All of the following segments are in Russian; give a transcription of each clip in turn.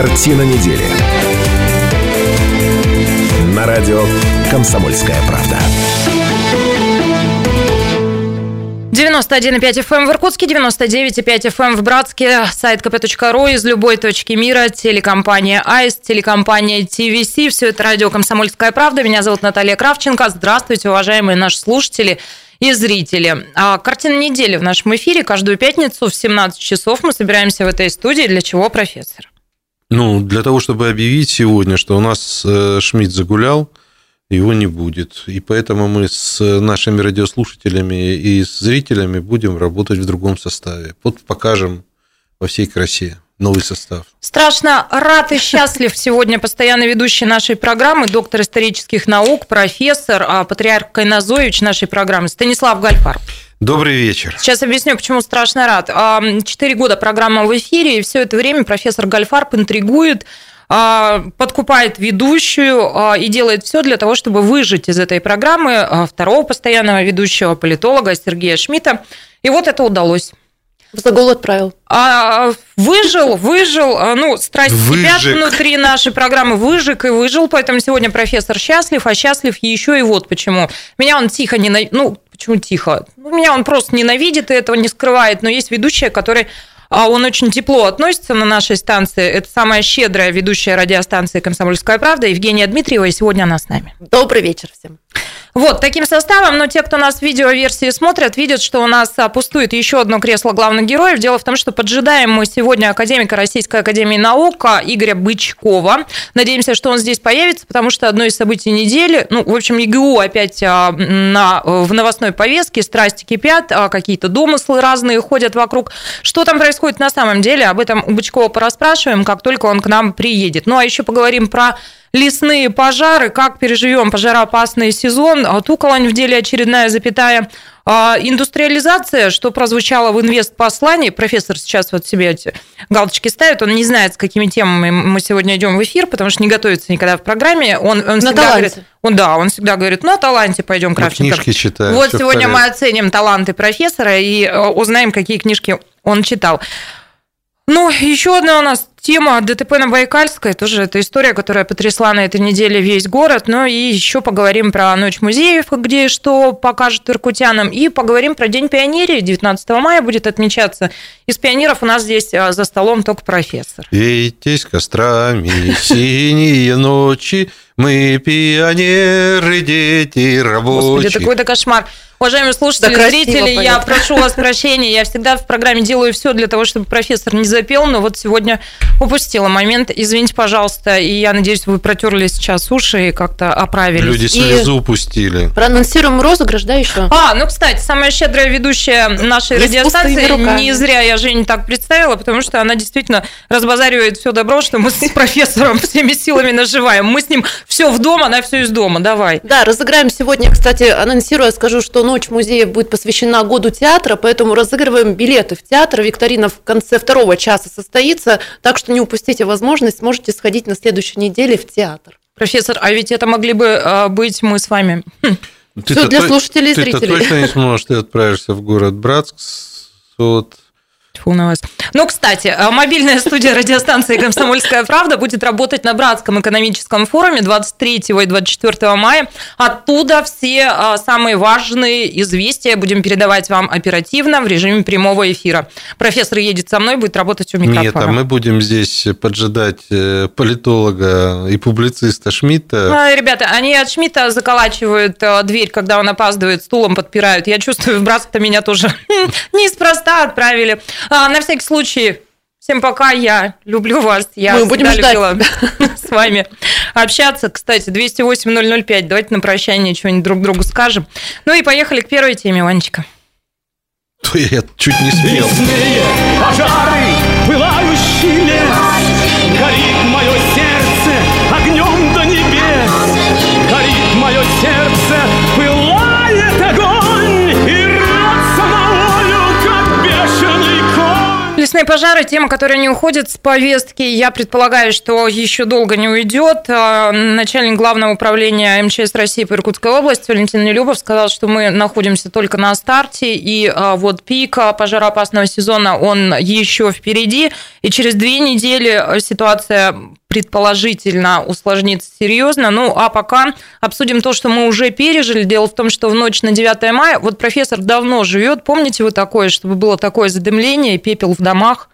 Картина недели. На радио «Комсомольская правда». 91,5 FM эм в Иркутске, 99,5 FM эм в Братске, сайт kp.ru из любой точки мира, телекомпания АИС, телекомпания ТВС. Все это радио «Комсомольская правда». Меня зовут Наталья Кравченко. Здравствуйте, уважаемые наши слушатели и зрители. А, картина недели в нашем эфире. Каждую пятницу в 17 часов мы собираемся в этой студии. Для чего, профессор? Ну, для того, чтобы объявить сегодня, что у нас э, Шмидт загулял, его не будет. И поэтому мы с нашими радиослушателями и с зрителями будем работать в другом составе. Вот покажем во всей красе новый состав. Страшно рад и счастлив сегодня постоянно ведущий нашей программы, доктор исторических наук, профессор, а, патриарх Кайназович нашей программы Станислав Гальфар. Добрый вечер. Сейчас объясню, почему страшно рад. А, четыре года программа в эфире, и все это время профессор Гальфарб интригует, а, подкупает ведущую и делает все для того, чтобы выжить из этой программы второго постоянного ведущего политолога Сергея Шмидта. И вот это удалось. В загул отправил. А, выжил, выжил, а, ну, страсть кипят внутри нашей программы, выжиг и выжил, поэтому сегодня профессор счастлив, а счастлив еще и вот почему. Меня он тихо не... Ну, почему тихо? Ну, меня он просто ненавидит и этого не скрывает, но есть ведущая, который а он очень тепло относится на нашей станции. Это самая щедрая ведущая радиостанции «Комсомольская правда» Евгения Дмитриева, и сегодня она с нами. Добрый вечер всем. Вот, таким составом, но те, кто нас в видеоверсии смотрят, видят, что у нас а, пустует еще одно кресло главных героев. Дело в том, что поджидаем мы сегодня академика Российской Академии Наук Игоря Бычкова. Надеемся, что он здесь появится, потому что одно из событий недели, ну, в общем, ЕГУ опять а, на, в новостной повестке, страсти кипят, а, какие-то домыслы разные ходят вокруг. Что там происходит на самом деле, об этом у Бычкова пораспрашиваем, как только он к нам приедет. Ну, а еще поговорим про лесные пожары, как переживем пожароопасный сезон. А Туколань в деле очередная запятая. А, индустриализация, что прозвучало в инвест-послании, профессор сейчас вот себе эти галочки ставит, он не знает, с какими темами мы сегодня идем в эфир, потому что не готовится никогда в программе. Он, он всегда таланте. говорит, он, да, он всегда говорит, на таланте пойдем, Кравченко. Книжки читаю. Вот сегодня мы оценим таланты профессора и э, узнаем, какие книжки он читал. Ну, еще одна у нас тема ДТП на Байкальской. Тоже это история, которая потрясла на этой неделе весь город. Ну и еще поговорим про Ночь музеев, где что покажет иркутянам. И поговорим про День пионерии. 19 мая будет отмечаться. Из пионеров у нас здесь а, за столом только профессор. Вейтесь кострами синие ночи, мы пионеры, дети рабочие. Господи, такой-то кошмар. Уважаемые слушатели, да зрители, понятно. я прошу вас прощения. Я всегда в программе делаю все для того, чтобы профессор не запел, но вот сегодня упустила момент. Извините, пожалуйста, и я надеюсь, вы протерли сейчас уши и как-то оправились. Люди слезу и... упустили. Проанонсируем розыгрыш, да, еще? А, ну, кстати, самая щедрая ведущая нашей Есть радиостанции, не зря я Женю так представила, потому что она действительно разбазаривает все добро, что мы с профессором всеми силами наживаем. Мы с ним все в дом, она все из дома. Давай. Да, разыграем сегодня, кстати, анонсируя, скажу, что Ночь музея будет посвящена году театра, поэтому разыгрываем билеты в театр. Викторина в конце второго часа состоится, так что не упустите возможность, сможете сходить на следующей неделе в театр. Профессор, а ведь это могли бы а, быть мы с вами. Хм. Все для слушателей и зрителей. Ты точно не сможешь, ты отправишься в город Братск, вот Тьфу на вас. Ну, кстати, а, мобильная студия радиостанции «Комсомольская правда» будет работать на Братском экономическом форуме 23 и 24 мая. Оттуда все а, самые важные известия будем передавать вам оперативно в режиме прямого эфира. Профессор едет со мной, будет работать у микрофона. Нет, а мы будем здесь поджидать э, политолога и публициста Шмидта. А, ребята, они от Шмидта заколачивают дверь, когда он опаздывает, стулом подпирают. Я чувствую, в Братск-то меня тоже неспроста отправили. А, на всякий случай, всем пока, я люблю вас. Я Мы будем ждать. любила с вами общаться. Кстати, 208-005, давайте на прощание что-нибудь друг другу скажем. Ну и поехали к первой теме, Ванечка. Я чуть не пожары, Лесные пожары – тема, которая не уходит с повестки. Я предполагаю, что еще долго не уйдет. А, начальник главного управления МЧС России по Иркутской области Валентин Нелюбов сказал, что мы находимся только на старте, и а, вот пик пожароопасного сезона, он еще впереди, и через две недели ситуация предположительно усложнится серьезно. Ну, а пока обсудим то, что мы уже пережили. Дело в том, что в ночь на 9 мая, вот профессор давно живет, помните вы такое, чтобы было такое задымление, пепел в домах?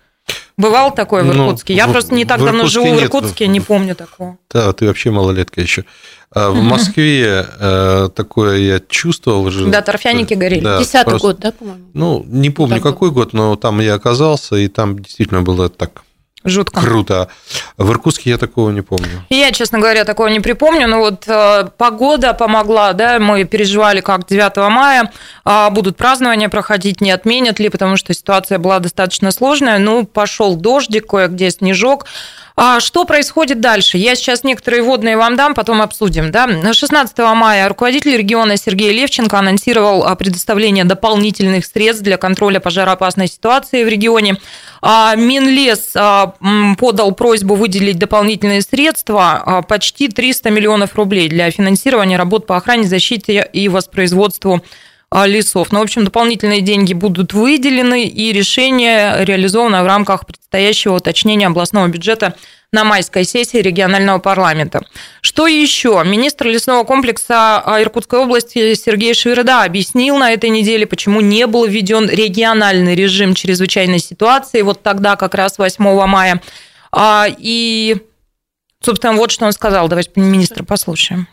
Бывал такое в ну, Иркутске? Ну, Я в, просто не так давно живу в Иркутске, нет. не помню такого. Да, ты вообще малолетка еще. А в Москве э, такое я чувствовал уже. Да, торфяники горели. Да, Десятый год, да, по-моему? Ну, не помню, какой год, но там я оказался, и там действительно было так Жутко. Круто. В Иркутске я такого не помню. Я, честно говоря, такого не припомню. Но вот э, погода помогла, да, мы переживали, как 9 мая э, будут празднования проходить, не отменят ли, потому что ситуация была достаточно сложная. Ну, пошел дождик, кое-где снежок. А что происходит дальше? Я сейчас некоторые водные вам дам, потом обсудим. Да? 16 мая руководитель региона Сергей Левченко анонсировал предоставление дополнительных средств для контроля пожароопасной ситуации в регионе. А Минлес а, подал просьбу выделить дополнительные средства, а, почти 300 миллионов рублей для финансирования работ по охране, защите и воспроизводству лесов. Ну, в общем, дополнительные деньги будут выделены, и решение реализовано в рамках предстоящего уточнения областного бюджета на майской сессии регионального парламента. Что еще? Министр лесного комплекса Иркутской области Сергей Швирда объяснил на этой неделе, почему не был введен региональный режим чрезвычайной ситуации вот тогда, как раз 8 мая. А, и, собственно, вот что он сказал. Давайте министра послушаем.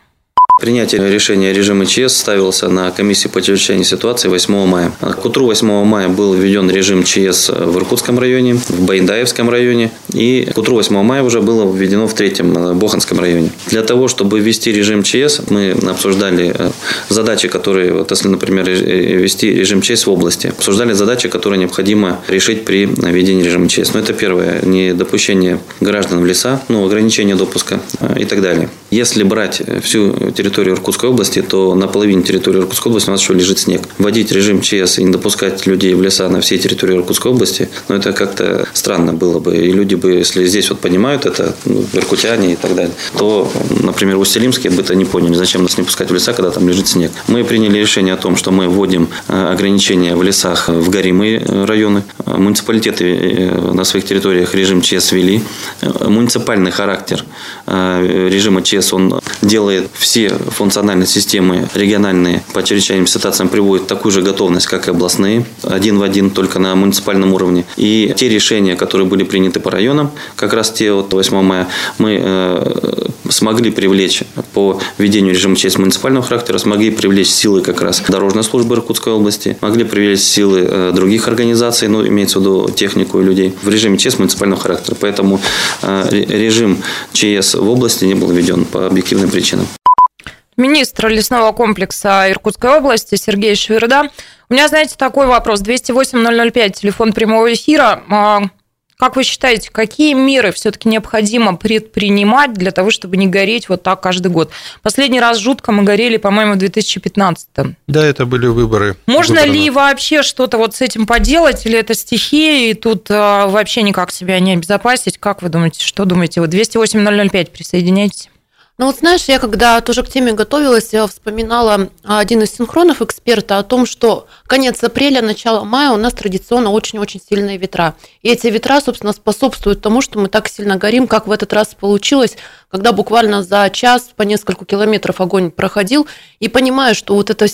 Принятие решения режима ЧС ставился на комиссии по чрезвычайной ситуации 8 мая. К утру 8 мая был введен режим ЧС в Иркутском районе, в Байндаевском районе, и к утру 8 мая уже было введено в третьем э, Боханском районе. Для того, чтобы ввести режим ЧС, мы обсуждали э, задачи, которые, вот если, например, ввести режим ЧС в области, обсуждали задачи, которые необходимо решить при введении режима ЧС. Ну, это первое, недопущение граждан в леса, ну, ограничение допуска э, и так далее. Если брать всю территорию территорию Иркутской области, то на половине территории Иркутской области у нас еще лежит снег. Вводить режим ЧС и не допускать людей в леса на всей территории Иркутской области, ну, это как-то странно было бы. И люди бы, если здесь вот понимают это, ну, иркутяне и так далее, то, например, в Устилимске бы это не поняли, зачем нас не пускать в леса, когда там лежит снег. Мы приняли решение о том, что мы вводим э, ограничения в лесах в горимые э, районы. Муниципалитеты э, на своих территориях режим ЧС ввели. Муниципальный характер режима ЧС, он делает все функциональные системы региональные по чрезвычайным ситуациям приводят такую же готовность, как и областные, один в один только на муниципальном уровне. И те решения, которые были приняты по районам, как раз те вот 8 мая, мы э, смогли привлечь по введению режима часть муниципального характера, смогли привлечь силы как раз дорожной службы Иркутской области, могли привлечь силы э, других организаций, ну, имеется в виду технику и людей, в режиме ЧС муниципального характера. Поэтому э, режим ЧС в области не был введен по объективным причинам министр лесного комплекса Иркутской области Сергей Шверда. У меня, знаете, такой вопрос. 208-005, телефон прямого эфира. А, как вы считаете, какие меры все-таки необходимо предпринимать для того, чтобы не гореть вот так каждый год? Последний раз жутко мы горели, по-моему, в 2015 -м. Да, это были выборы. Можно выборы. ли вообще что-то вот с этим поделать, или это стихия, и тут а, вообще никак себя не обезопасить? Как вы думаете, что думаете? Вот 208-005, присоединяйтесь. Ну вот знаешь, я когда тоже к теме готовилась, я вспоминала один из синхронов эксперта о том, что конец апреля, начало мая у нас традиционно очень-очень сильные ветра. И эти ветра, собственно, способствуют тому, что мы так сильно горим, как в этот раз получилось, когда буквально за час по несколько километров огонь проходил. И понимаю, что вот это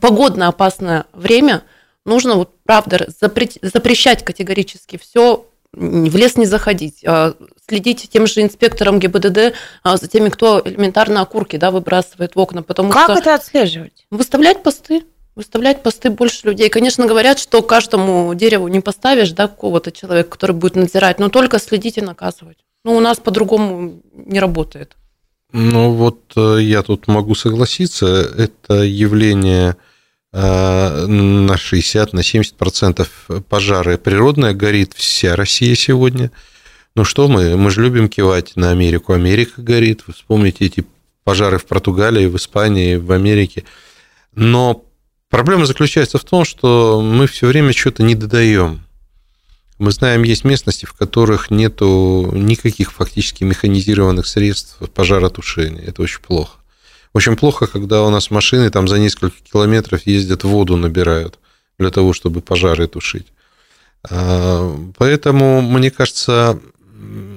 погодно опасное время нужно вот правда запрещать категорически все в лес не заходить, а следить тем же инспектором ГИБДД а, за теми, кто элементарно окурки да, выбрасывает в окна. Потому как что это отслеживать? Выставлять посты. Выставлять посты больше людей. Конечно, говорят, что каждому дереву не поставишь да, какого-то человека, который будет надзирать, но только следить и наказывать. Ну, у нас по-другому не работает. Ну, вот э, я тут могу согласиться. Это явление Э, на 60, на 70 процентов пожары природная горит вся Россия сегодня. Ну что мы, мы же любим кивать на Америку. Америка горит. Вы вспомните эти пожары в Португалии, в Испании, в Америке. Но проблема заключается в том, что мы все время что-то не додаем. Мы знаем, есть местности, в которых нету никаких фактически механизированных средств пожаротушения. Это очень плохо. Очень плохо, когда у нас машины там за несколько километров ездят, воду набирают для того, чтобы пожары тушить. А, поэтому, мне кажется,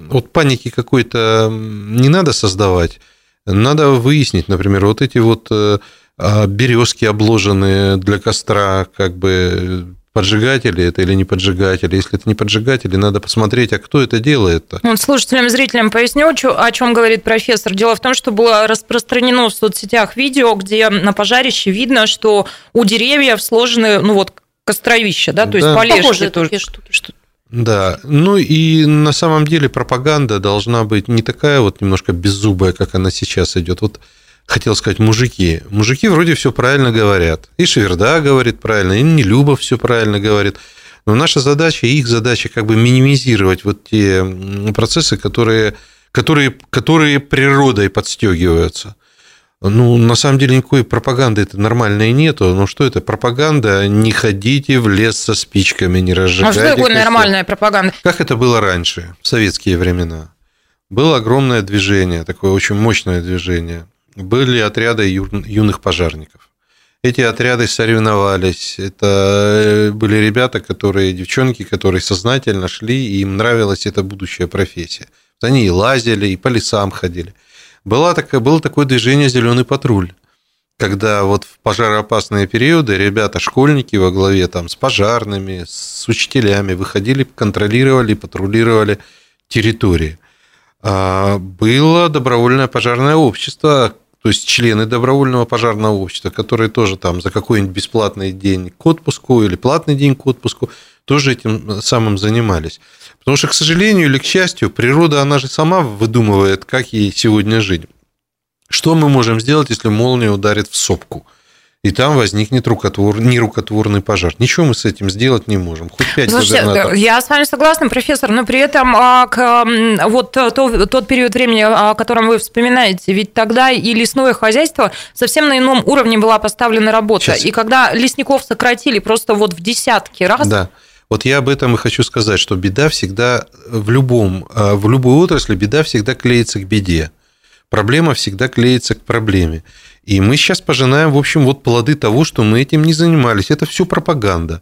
вот паники какой-то не надо создавать. Надо выяснить, например, вот эти вот э, а, березки обложенные для костра, как бы поджигатели это или не поджигатели. Если это не поджигатели, надо посмотреть, а кто это делает-то. Ну, слушателям, зрителям поясню, о чем говорит профессор. Дело в том, что было распространено в соцсетях видео, где на пожарище видно, что у деревьев сложены, ну вот, костровища, да, то да. есть полежки тоже. Штуки. Да, ну и на самом деле пропаганда должна быть не такая вот немножко беззубая, как она сейчас идет. Вот хотел сказать, мужики. Мужики вроде все правильно говорят. И Шверда говорит правильно, и Нелюба все правильно говорит. Но наша задача, их задача как бы минимизировать вот те процессы, которые, которые, которые природой подстегиваются. Ну, на самом деле никакой пропаганды это нормальной нету. Но что это? Пропаганда «не ходите в лес со спичками, не разжигайте». А что такое нормальная пропаганда? Как это было раньше, в советские времена? Было огромное движение, такое очень мощное движение были отряды юных пожарников. Эти отряды соревновались. Это э, были ребята, которые, девчонки, которые сознательно шли, и им нравилась эта будущая профессия. Они и лазили, и по лесам ходили. Было такое, было такое движение «Зеленый патруль», когда вот в пожароопасные периоды ребята, школьники во главе там, с пожарными, с учителями выходили, контролировали, патрулировали территории. А, было добровольное пожарное общество, то есть члены добровольного пожарного общества, которые тоже там за какой-нибудь бесплатный день к отпуску или платный день к отпуску, тоже этим самым занимались. Потому что, к сожалению или к счастью, природа, она же сама выдумывает, как ей сегодня жить. Что мы можем сделать, если молния ударит в сопку – и там возникнет рукотвор, нерукотворный пожар. Ничего мы с этим сделать не можем. Хоть пять Слушайте, я с вами согласна, профессор, но при этом а, вот то, тот период времени, о котором вы вспоминаете, ведь тогда и лесное хозяйство совсем на ином уровне была поставлена работа. Сейчас. И когда лесников сократили просто вот в десятки раз... Да. Вот я об этом и хочу сказать, что беда всегда в любом, а, в любой отрасли беда всегда клеится к беде. Проблема всегда клеится к проблеме. И мы сейчас пожинаем, в общем, вот плоды того, что мы этим не занимались. Это все пропаганда.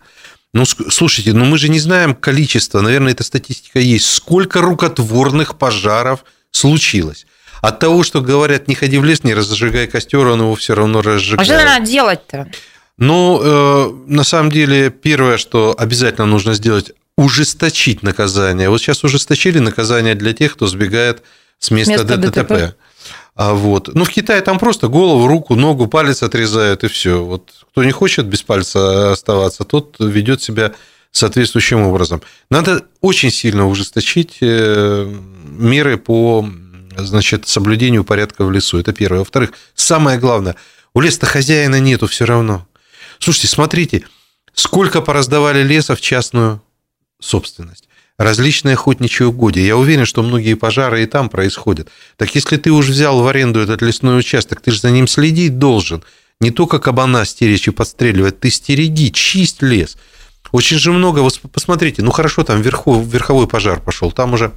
Ну, слушайте, ну мы же не знаем количество, наверное, эта статистика есть, сколько рукотворных пожаров случилось. От того, что говорят, не ходи в лес, не разжигай костер, он его все равно разжигает. А что надо делать-то? Ну, э, на самом деле, первое, что обязательно нужно сделать, ужесточить наказание. Вот сейчас ужесточили наказание для тех, кто сбегает с места, места ДТП. ДТП. А вот. Ну, в Китае там просто голову, руку, ногу, палец отрезают, и все. Вот кто не хочет без пальца оставаться, тот ведет себя соответствующим образом. Надо очень сильно ужесточить э, меры по значит, соблюдению порядка в лесу. Это первое. Во-вторых, самое главное, у леса хозяина нету все равно. Слушайте, смотрите, сколько пораздавали леса в частную собственность различные охотничьи угодья. Я уверен, что многие пожары и там происходят. Так если ты уже взял в аренду этот лесной участок, ты же за ним следить должен. Не только кабана стеречь и подстреливать, ты стереги, чисть лес. Очень же много, вот посмотрите, ну хорошо, там верху, верховой пожар пошел, там уже,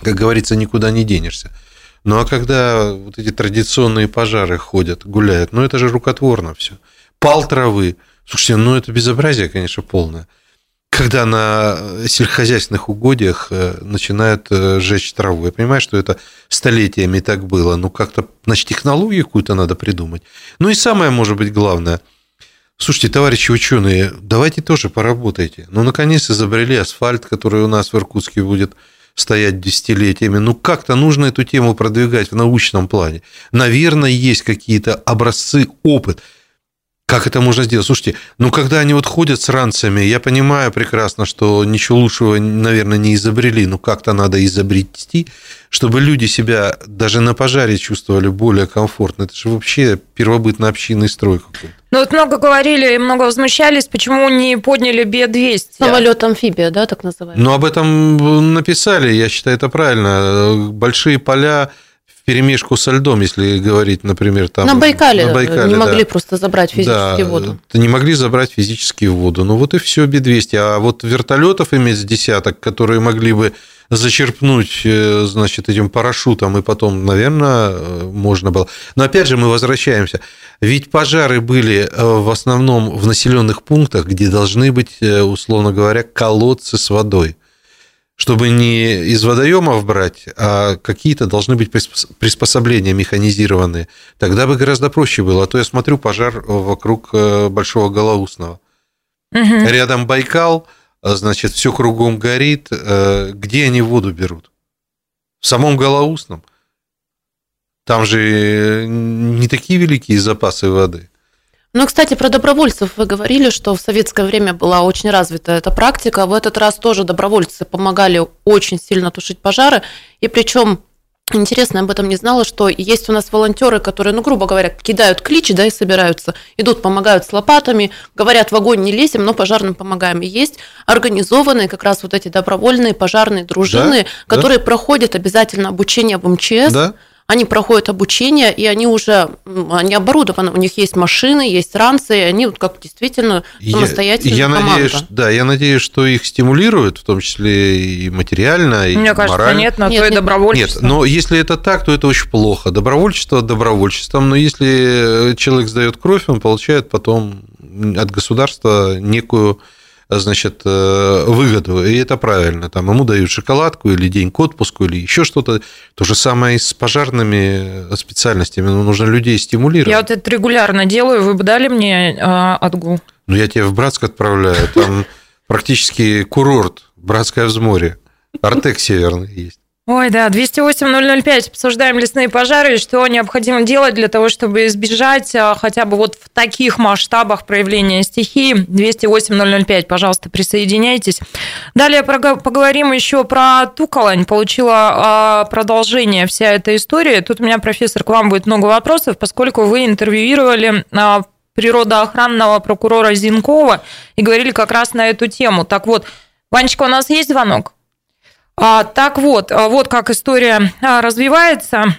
как говорится, никуда не денешься. Ну а когда вот эти традиционные пожары ходят, гуляют, ну это же рукотворно все. Пал травы. Слушайте, ну это безобразие, конечно, полное когда на сельскохозяйственных угодьях э, начинают э, жечь траву. Я понимаю, что это столетиями так было, но как-то, значит, технологию какую-то надо придумать. Ну и самое, может быть, главное. Слушайте, товарищи ученые, давайте тоже поработайте. Ну, наконец, изобрели асфальт, который у нас в Иркутске будет стоять десятилетиями. Ну, как-то нужно эту тему продвигать в научном плане. Наверное, есть какие-то образцы, опыт – как это можно сделать? Слушайте, ну когда они вот ходят с ранцами, я понимаю прекрасно, что ничего лучшего, наверное, не изобрели, но как-то надо изобрести, чтобы люди себя даже на пожаре чувствовали более комфортно. Это же вообще первобытно-общинный строй какой-то. Ну вот много говорили и много возмущались, почему не подняли Б-200. Самолет-амфибия, да, так называемый? Ну, об этом написали, я считаю, это правильно. Большие поля перемешку со льдом, если говорить, например, там... на Байкале, на Байкале, не да. могли просто забрать физически Да, воду. Не могли забрать физически воду. Ну вот и все, Би-200. А вот вертолетов иметь десяток, которые могли бы зачерпнуть, э, значит, этим парашютом, и потом, наверное, э, можно было. Но опять же мы возвращаемся. Ведь пожары были э, в основном в населенных пунктах, где должны быть, э, условно говоря, колодцы с водой. Чтобы не из водоемов брать, а какие-то должны быть приспос- приспособления механизированные. Тогда бы гораздо проще было. А то я смотрю пожар вокруг э, Большого Голоусного. Мгм. Рядом Байкал, а, значит, все кругом горит. Э, Где они воду берут? В самом Голоусном. Там же э, не такие великие запасы воды. Ну, кстати, про добровольцев вы говорили, что в советское время была очень развита эта практика. В этот раз тоже добровольцы помогали очень сильно тушить пожары. И причем Интересно, об этом не знала, что есть у нас волонтеры, которые, ну, грубо говоря, кидают клич, да, и собираются, идут, помогают с лопатами, говорят, в огонь не лезем, но пожарным помогаем. И есть организованные как раз вот эти добровольные пожарные дружины, Да, которые проходят обязательно обучение в МЧС, Да? Они проходят обучение, и они уже, они оборудованы, у них есть машины, есть ранцы, и они вот как действительно Я- самостоятельная я, команда. надеюсь, да, я надеюсь, что их стимулируют, в том числе и материально, и Мне кажется, морально. нет, на Нет, то и нет. добровольчество. Нет, но если это так, то это очень плохо. Добровольчество добровольчеством, но если человек сдает кровь, он получает потом от государства некую значит, э, выгоду, и это правильно. Там ему дают шоколадку или день к отпуску, или еще что-то. То же самое и с пожарными специальностями. Ну, нужно людей стимулировать. Я вот это регулярно делаю. Вы бы дали мне э, отгул? Ну, я тебя в Братск отправляю. Там практически курорт, Братское взморье. Артек северный есть. Ой, да, 208-005. Обсуждаем лесные пожары и что необходимо делать для того, чтобы избежать а, хотя бы вот в таких масштабах проявления стихии. 208-005, пожалуйста, присоединяйтесь. Далее поговорим еще про Туколань. Получила а, продолжение вся эта история. Тут у меня, профессор, к вам будет много вопросов, поскольку вы интервьюировали а, природоохранного прокурора Зинкова и говорили как раз на эту тему. Так вот, Ванечка, у нас есть звонок? А, так вот, а, вот как история а, развивается.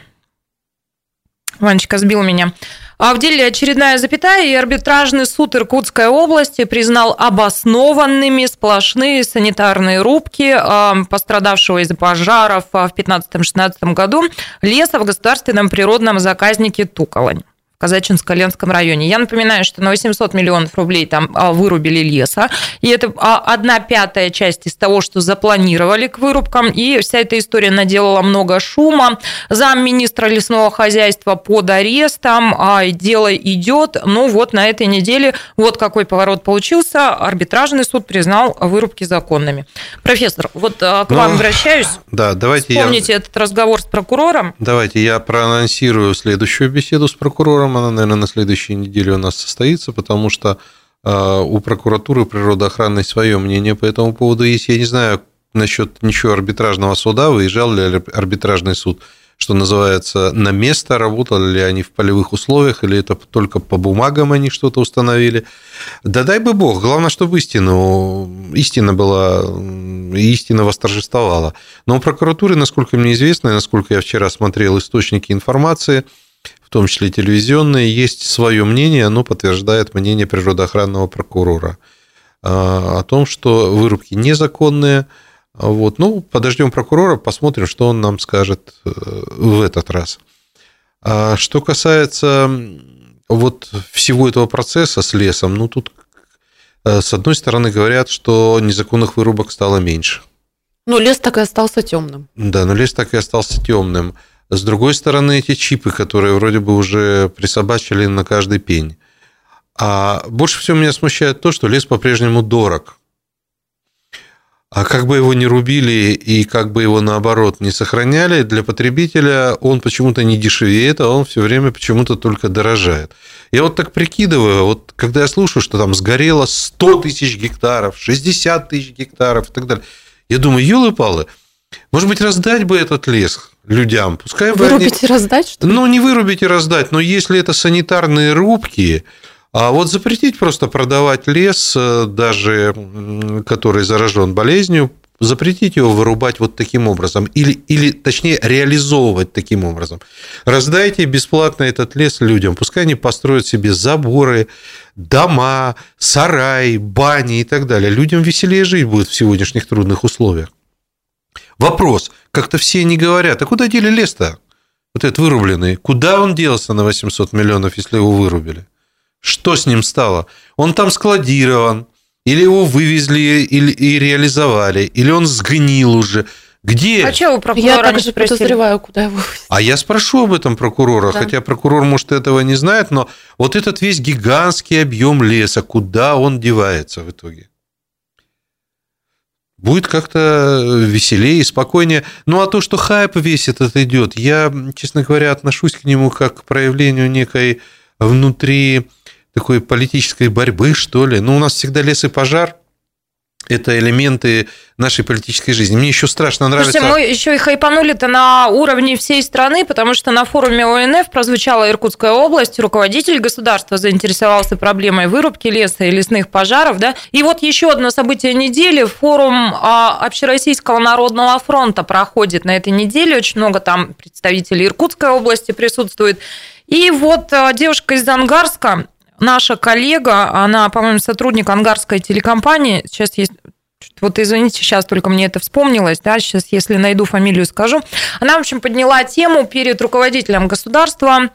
Ванечка сбил меня. А в деле очередная запятая, и арбитражный суд Иркутской области признал обоснованными сплошные санитарные рубки а, пострадавшего из-за пожаров в 15-16 году леса в государственном природном заказнике Туколань. Казачинско-Ленском районе. Я напоминаю, что на 800 миллионов рублей там а, вырубили леса, и это а, одна пятая часть из того, что запланировали к вырубкам, и вся эта история наделала много шума. Замминистра лесного хозяйства под арестом, а дело идет. Ну вот на этой неделе вот какой поворот получился. Арбитражный суд признал вырубки законными. Профессор, вот к Ну, вам обращаюсь. Да, давайте я... Вспомните этот разговор с прокурором. Давайте я проанонсирую следующую беседу с прокурором. Она, наверное, на следующей неделе у нас состоится, потому что э, у прокуратуры природоохранной свое мнение по этому поводу есть. Я не знаю насчет ничего арбитражного суда, выезжал ли арбитражный суд, что называется, на место, работали ли они в полевых условиях, или это только по бумагам они что-то установили. Да дай бы бог, главное, чтобы истину, истина была, истина восторжествовала. Но у прокуратуры, насколько мне известно, и насколько я вчера смотрел источники информации, в том числе телевизионные, есть свое мнение, оно подтверждает мнение природоохранного прокурора о том, что вырубки незаконные. Вот. Ну, подождем прокурора, посмотрим, что он нам скажет в этот раз. А что касается вот всего этого процесса с лесом, ну, тут с одной стороны говорят, что незаконных вырубок стало меньше. Ну, лес так и остался темным. Да, но лес так и остался темным. С другой стороны, эти чипы, которые вроде бы уже присобачили на каждый пень. А больше всего меня смущает то, что лес по-прежнему дорог. А как бы его не рубили и как бы его наоборот не сохраняли, для потребителя он почему-то не дешевеет, а он все время почему-то только дорожает. Я вот так прикидываю, вот когда я слушаю, что там сгорело 100 тысяч гектаров, 60 тысяч гектаров и так далее, я думаю, елы-палы, может быть, раздать бы этот лес людям? Пускай Вырубить они... и раздать, что ли? Ну, не вырубить и раздать, но если это санитарные рубки, а вот запретить просто продавать лес, даже который заражен болезнью, запретить его вырубать вот таким образом, или, или точнее реализовывать таким образом. Раздайте бесплатно этот лес людям, пускай они построят себе заборы, дома, сарай, бани и так далее. Людям веселее жить будет в сегодняшних трудных условиях. Вопрос, как-то все не говорят, а куда дели лес-то? Вот этот вырубленный, куда он делся на 800 миллионов, если его вырубили? Что с ним стало? Он там складирован, или его вывезли или, и реализовали, или он сгнил уже. Где? А что вы прокурора Я также подозреваю, куда его А я спрошу об этом прокурора, Да. хотя прокурор, может, этого не знает, но вот этот весь гигантский объем леса, куда он девается в итоге? Будет как-то веселее и спокойнее. Ну, а то, что хайп весь этот идет, я, честно говоря, отношусь к нему как к проявлению некой внутри такой политической борьбы, что ли. Ну, у нас всегда лес и пожар – это элементы нашей политической жизни. Мне еще страшно нравится... Слушайте, мы еще и хайпанули-то на уровне всей страны, потому что на форуме ОНФ прозвучала Иркутская область, руководитель государства заинтересовался проблемой вырубки леса и лесных пожаров, да. И вот еще одно событие недели, форум а, Общероссийского народного фронта проходит на этой неделе, очень много там представителей Иркутской области присутствует. И вот а, девушка из Ангарска, наша коллега, она, по-моему, сотрудник ангарской телекомпании, сейчас есть вот извините, сейчас только мне это вспомнилось, да, сейчас, если найду фамилию, скажу. Она, в общем, подняла тему перед руководителем государства,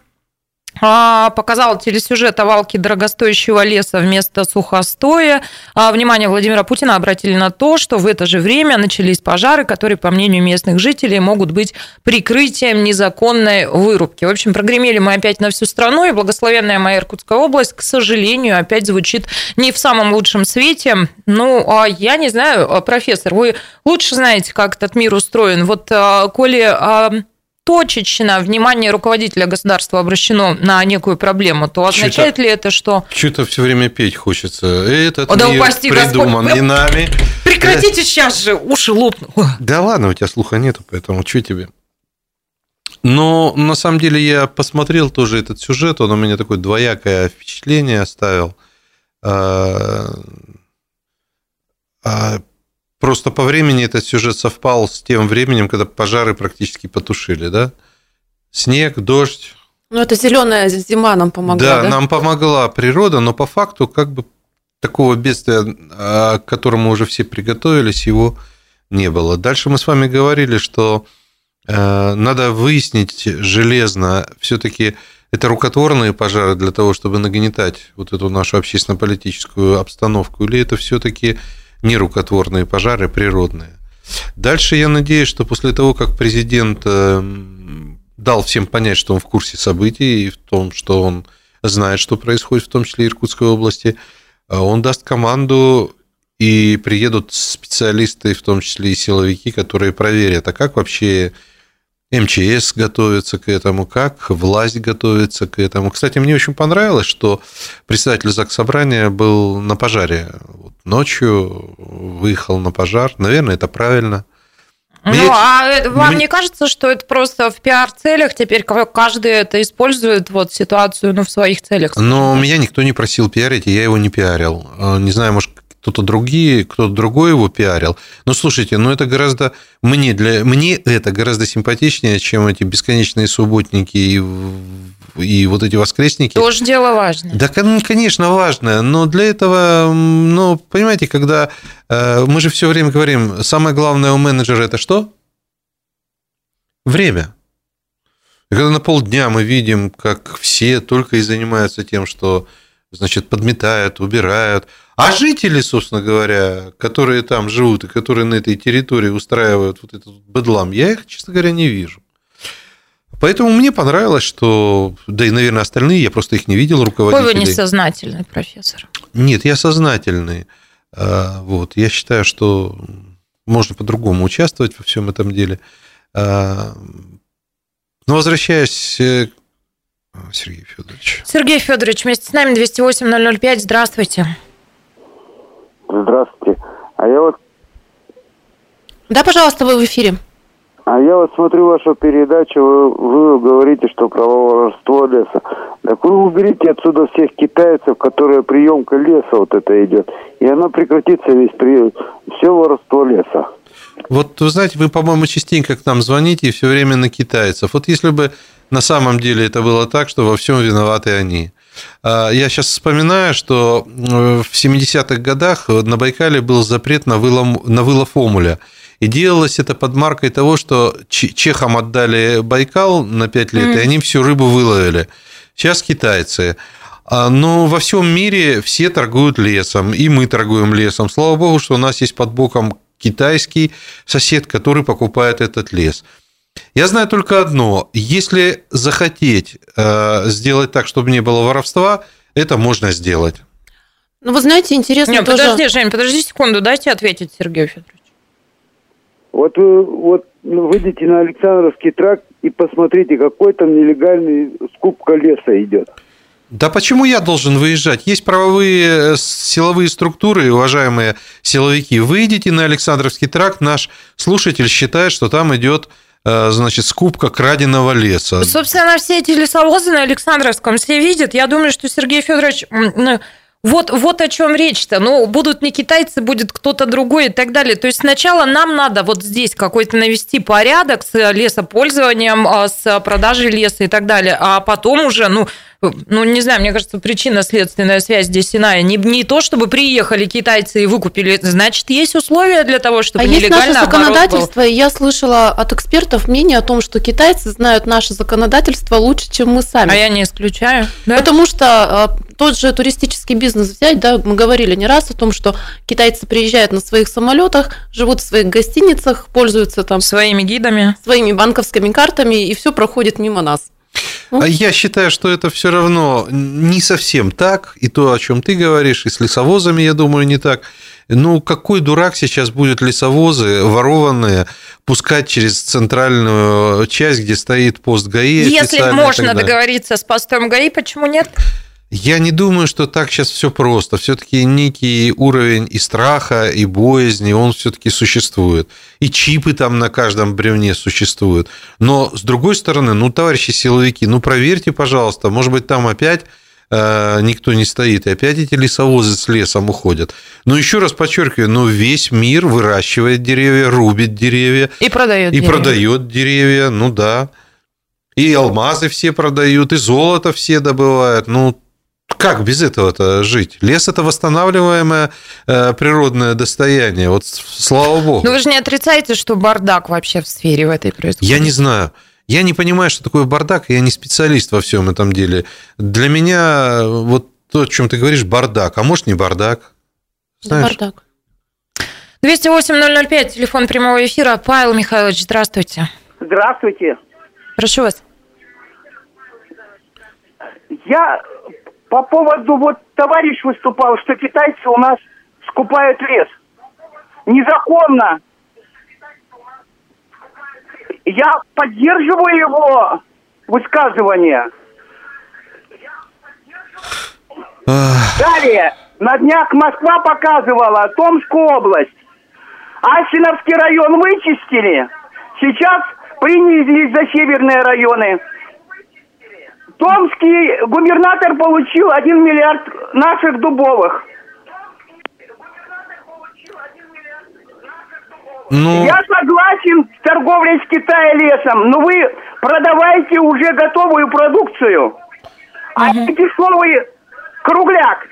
а, показала телесюжет о валке дорогостоящего леса вместо сухостоя. А, Внимание Владимира Путина обратили на то, что в это же время начались пожары, которые, по мнению местных жителей, могут быть прикрытием незаконной вырубки. В общем, прогремели мы опять на всю страну, и благословенная моя Иркутская область, к сожалению, опять звучит не в самом лучшем свете. Ну, а я не знаю, а, профессор, вы лучше знаете, как этот мир устроен. Вот, коли точечно внимание руководителя государства обращено на некую проблему, то означает ли это, что Что-то все время петь хочется. Этот О, да мир упаси придуман Господь. не нами. прекратите сейчас же, уши лопнут. Да ладно, у тебя слуха нету, поэтому что тебе? Но на самом деле я посмотрел тоже этот сюжет, он у меня такое двоякое впечатление оставил. А, а, Просто по времени этот сюжет совпал с тем временем, когда пожары практически потушили, да? Снег, дождь, Ну, это зеленая зима нам помогла, да, да? нам помогла природа, но по факту как бы такого бедствия, а, к которому уже все приготовились, его не было. Дальше мы с вами говорили, что э, надо выяснить железно, все-таки это рукотворные пожары для того, чтобы нагнетать вот эту нашу общественно-политическую обстановку, или это все-таки нерукотворные пожары, природные. Дальше я надеюсь, что после того, как президент э, дал всем понять, что он в курсе событий и в том, что он знает, что происходит, в том числе и Иркутской области, э, он даст команду и приедут специалисты, в том числе и силовики, которые проверят, а как вообще МЧС готовится к этому, как власть готовится к этому. Кстати, мне очень понравилось, что председатель ЗАГС Собрания был на пожаре. Вот ночью выехал на пожар. Наверное, это правильно. Ну, Мне- а это- вам мне- не кажется, что это просто в пиар-целях теперь каждый это использует вот ситуацию ну, в своих целях? Но меня никто не просил пиарить, и я его не пиарил. Э, Не знаю, может, кто-то другие, кто-то другой его пиарил. Но слушайте, ну это гораздо мне для мне это гораздо симпатичнее, чем эти бесконечные субботники и, и вот эти воскресники. Тоже дело важное. Да, кон- конечно, важно, но для этого, ну, понимаете, когда э, мы же все время говорим, самое главное у менеджера это что? Время. И когда на полдня мы видим, как все только и занимаются тем, что, значит, подметают, убирают, а жители, собственно говоря, которые там живут и которые на этой территории устраивают вот этот вот бедлам, я их, честно говоря, не вижу. Поэтому мне понравилось, что, да и, наверное, остальные, я просто их не видел, Какой вы руководителей. несознательный профессор. Нет, я сознательный. А, Вот, я считаю, что можно по-другому участвовать во всем этом деле. А, Но возвращаясь э, к Сергей Федорович. Сергей Федорович, вместе с нами 208-005. Здравствуйте. Здравствуйте. А я вот, Да, пожалуйста, вы в эфире. а я вот смотрю вашу передачу, вы, вы говорите, что про воровство леса. Так вы уберите отсюда всех китайцев, которые приемка леса вот это идет. И оно прекратится весь при... все воровство леса. Вот вы знаете, вы, по-моему, частенько к нам звоните и все время на китайцев. Вот если бы на самом деле это было так, что во всем виноваты они. А, Я сейчас вспоминаю, что э, в 70-х годах на Байкале был запрет на вылов, на вылов омуля. И делалось это под маркой того, что че- чехам отдали Байкал на 5 лет, и они всю рыбу выловили. Сейчас китайцы. А, Но во всем мире все торгуют лесом, и мы торгуем лесом. Слава богу, что у нас есть под боком китайский сосед, который покупает этот лес. Я знаю только одно. Если захотеть э, сделать так, чтобы не было воровства, это можно сделать. Ну, вы знаете, интересно Не, тоже... подожди, Жень, подожди секунду, дайте ответить Сергею Федоровичу. Вот вы вот ну, выйдите на Александровский тракт и посмотрите, какой там нелегальный скупка леса идет. Да почему я должен выезжать? Есть правовые э, силовые структуры, уважаемые силовики. Выйдите на Александровский тракт, наш слушатель считает, что там идет э, значит, скупка краденого леса. Собственно, все эти лесовозы на Александровском все видят. Я думаю, что Сергей Федорович... ну, Вот, вот о чем речь-то. Ну, будут не китайцы, будет кто-то другой и так далее. То есть сначала нам надо вот здесь какой-то навести порядок с лесопользованием, а, с продажей леса и так далее. А потом уже, ну, ну, не знаю, мне кажется, причинно-следственная связь здесь иная. Не, не то, чтобы приехали китайцы и выкупили. Значит, есть условия для того, чтобы А есть наше нелегально оборот был. законодательство, и я слышала от экспертов мнение о том, что китайцы знают наше законодательство лучше, чем мы сами. А я не исключаю. Да? Потому что э, тот же туристический бизнес взять, да, мы говорили не раз о том, что китайцы приезжают на своих самолетах, живут в своих гостиницах, пользуются там Своими гидами. своими банковскими картами, и все проходит мимо нас. А я считаю, что это все равно не совсем так, и то, о чем ты говоришь, и с лесовозами, я думаю, не так. Ну, какой дурак сейчас будет лесовозы, ворованные, пускать через центральную часть, где стоит пост ГАИ? Если можно договориться с постом ГАИ, почему нет? Я не думаю, что так сейчас все просто. Все-таки некий уровень и страха, и боязни, он все-таки существует. И чипы там на каждом бревне существуют. Но, с другой стороны, ну, товарищи силовики, ну, проверьте, пожалуйста, может быть, там опять э, никто не стоит, и опять эти лесовозы с лесом уходят. Но еще раз подчеркиваю, но весь мир выращивает деревья, рубит деревья И продает. и деревья. продает деревья, ну да. И алмазы все продают, и золото все добывают. Ну, как без этого-то жить? Лес – это восстанавливаемое э, природное достояние. Вот слава богу. Ну вы же не отрицаете, что бардак вообще в сфере в этой происходит? Я не знаю. Я не понимаю, что такое бардак, и я не специалист во всем этом деле. Для меня вот то, о чем ты говоришь, бардак. А может, не бардак? Знаешь? Бардак. 208-005, телефон прямого эфира. Павел Михайлович, здравствуйте. Здравствуйте. Прошу вас. Я по поводу, вот товарищ выступал, что китайцы у нас скупают лес. Незаконно. Я поддерживаю его высказывание. Далее, на днях Москва показывала Томскую область. Асиновский район вычистили. Сейчас принялись за северные районы. Томский губернатор получил 1 миллиард наших дубовых. ну, Я согласен с торговлей с Китая лесом, но вы продавайте уже готовую продукцию. А не дешевый кругляк.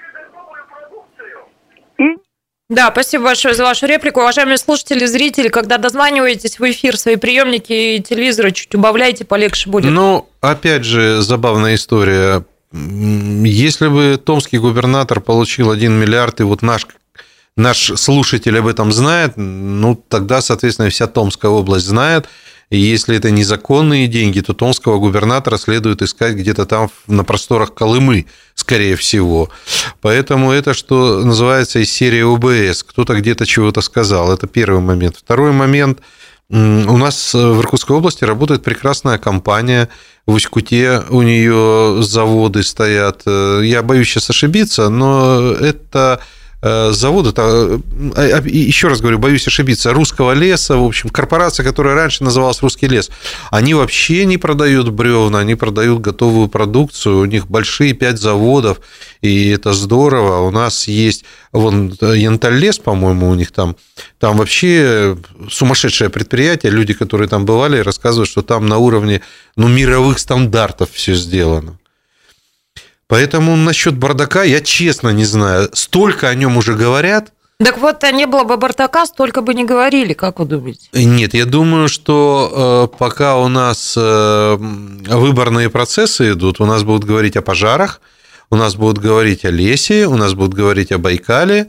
Да, спасибо большое за вашу реплику. Уважаемые слушатели, зрители, когда дозваниваетесь в эфир, свои приемники и телевизоры чуть убавляйте, полегче будет. Ну, опять же, забавная история. Если бы томский губернатор получил 1 миллиард, и вот наш, наш слушатель об этом знает, ну, тогда, соответственно, вся Томская область знает. И если это незаконные деньги, то томского губернатора следует искать где-то там на просторах Колымы, скорее всего. Поэтому это, что называется, из серии ОБС. Кто-то где-то чего-то сказал. Это первый момент. Второй момент – У нас в Иркутской области работает прекрасная компания. В Усть-Куте у нее заводы стоят. Э, Я боюсь сейчас ошибиться, но это э, завода, э, э, еще раз говорю, боюсь ошибиться, русского леса, в общем, корпорация, которая раньше называлась «Русский лес», они вообще не продают бревна, они продают готовую продукцию, у них большие пять заводов, и это здорово. У нас есть, вон, Янталь-лес, по-моему, у них там, там вообще сумасшедшее предприятие, люди, которые там бывали, рассказывают, что там на уровне ну, мировых стандартов все сделано. Поэтому насчет бардака я честно не знаю. Столько о нем уже говорят. Так вот, а не было бы Бардака, столько бы не говорили, как вы думаете? Нет, я думаю, что э, пока у нас э, выборные процессы идут, у нас будут говорить о пожарах, у нас будут говорить о лесе, у нас будут говорить о Байкале,